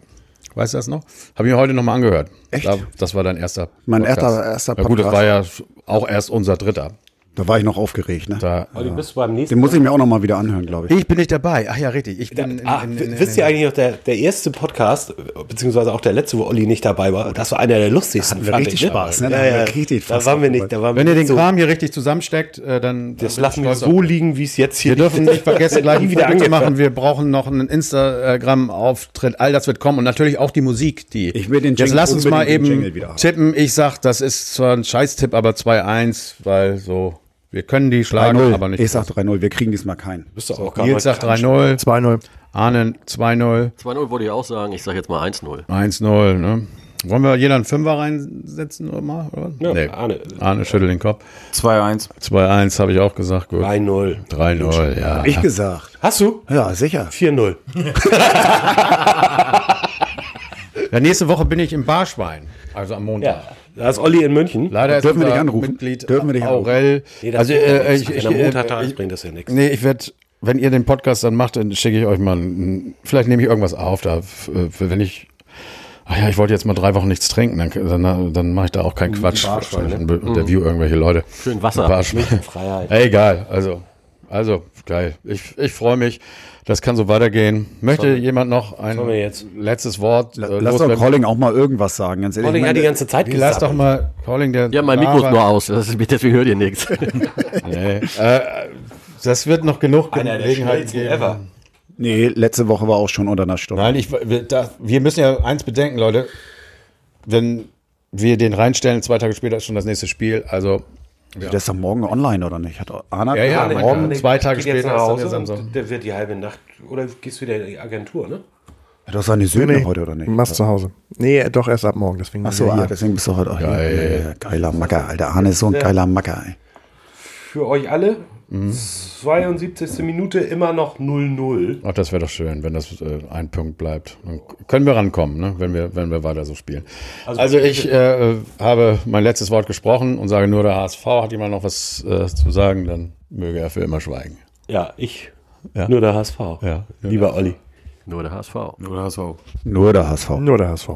Weißt du das noch? Habe ich mir heute nochmal angehört. Echt? Da, das war dein erster Mein Podcast. erster- erster Ja gut, das Podcast. war ja auch erst unser dritter. Da war ich noch aufgeregt. Ne? Da, bist du beim nächsten Den muss ich mir auch noch mal wieder anhören, glaube ich. ich bin nicht dabei. Ach ja, richtig. Ich bin in, Ah, in, in, in, wisst ihr eigentlich noch, der, der erste Podcast, beziehungsweise auch der letzte, wo Olli nicht dabei war, das war einer der lustigsten. Hatten wir fand richtig ich, Spaß, ne? Da Ja, ja, richtig da waren wir nicht. Da waren Wenn wir ihr den so, Kram hier richtig zusammensteckt, äh, dann. das lassen wir so liegen, wie es jetzt hier Wir dürfen nicht vergessen, gleich ein wieder Foto machen. Wir brauchen noch einen Instagram-Auftritt. All das wird kommen. Und natürlich auch die Musik, die. Ich will den Jetzt Jingle- lass uns mal eben Jingle wieder haben. tippen. Ich sag, das ist zwar ein Scheiß-Tipp, aber 2-1, weil so. Wir können die schlagen, aber nicht. Ich sag 3-0, wir kriegen diesmal keinen. Bist du auch gar Nils sagt 3-0. 2-0. Arne 2-0. 2-0 wollte ich auch sagen. Ich sage jetzt mal 1-0. 1-0, ne? Wollen wir jeder einen Fünfer reinsetzen oder mal? Oder? Ja, Arne. Arne schüttelt den Kopf. 2-1. 2-1 habe ich auch gesagt. Gut. 3-0. 3-0, ja. Ich gesagt. Hast du? Ja, sicher. 4-0. ja. Nächste Woche bin ich im Barschwein. Also am Montag. Ja. Da ist Olli in München. Leider Dürfen wir dich anrufen? Mitglied Dürfen wir dich anrufen? Aurel. Nee, das also äh, ich, Wenn ich, er Montag äh, ich, bringt das ja nichts. nee, ich werde, wenn ihr den Podcast dann macht, dann schicke ich euch mal, ein- vielleicht nehme ich irgendwas auf, da, äh, wenn ich, ach ja, ich wollte jetzt mal drei Wochen nichts trinken, dann, dann, dann mache ich da auch keinen Quatsch. Und be- interview irgendwelche Leute. Schön Wasser. Barschwein. Freiheit. Egal, also, also, geil. Ich, ich freue mich. Das kann so weitergehen. Möchte jemand noch ein letztes Wort? äh, Lass doch? Colling auch mal irgendwas sagen, ganz ehrlich. Olli Ich hat meine, die ganze Zeit Lass doch mal Calling der. Ja, mein Mikro ist nur aus. Das ist, deswegen hört ihr nichts. Nee. Äh, das wird noch genug Gelegenheit geben. ever. nee, letzte Woche war auch schon unter einer Stunde. Nein, ich, wir, da, wir müssen ja eins bedenken, Leute. Wenn wir den reinstellen, zwei Tage später ist schon das nächste Spiel. Also, Der ist doch morgen online, oder nicht? Hat Arne Ja, ja, morgen. Arne zwei Tage später nach ist dann Hause und Der wird die halbe Nacht. Oder gehst du wieder in die Agentur, ne? Du hast seine Söhne heute, oder nicht? Machst zu Hause. Nee, doch erst ab morgen. Deswegen Ach so, ah, hier. deswegen bist du heute auch hier. Geil. Ja, ja, Geiler Macker, Alter. Arne ist so ein geiler Macker, ey. Für euch alle. Mhm. 72. Minute immer noch 0-0. ach, das wäre doch schön, wenn das äh, ein Punkt bleibt. Dann können wir rankommen, ne? wenn, wir, wenn wir weiter so spielen. Also, ich äh, habe mein letztes Wort gesprochen und sage nur, der HSV hat jemand noch was äh, zu sagen, dann möge er für immer schweigen. Ja, ich. Ja. Nur der HSV. Ja. Lieber Olli. Nur der HSV. Oder HSV. Nur der HSV. Nur der HSV.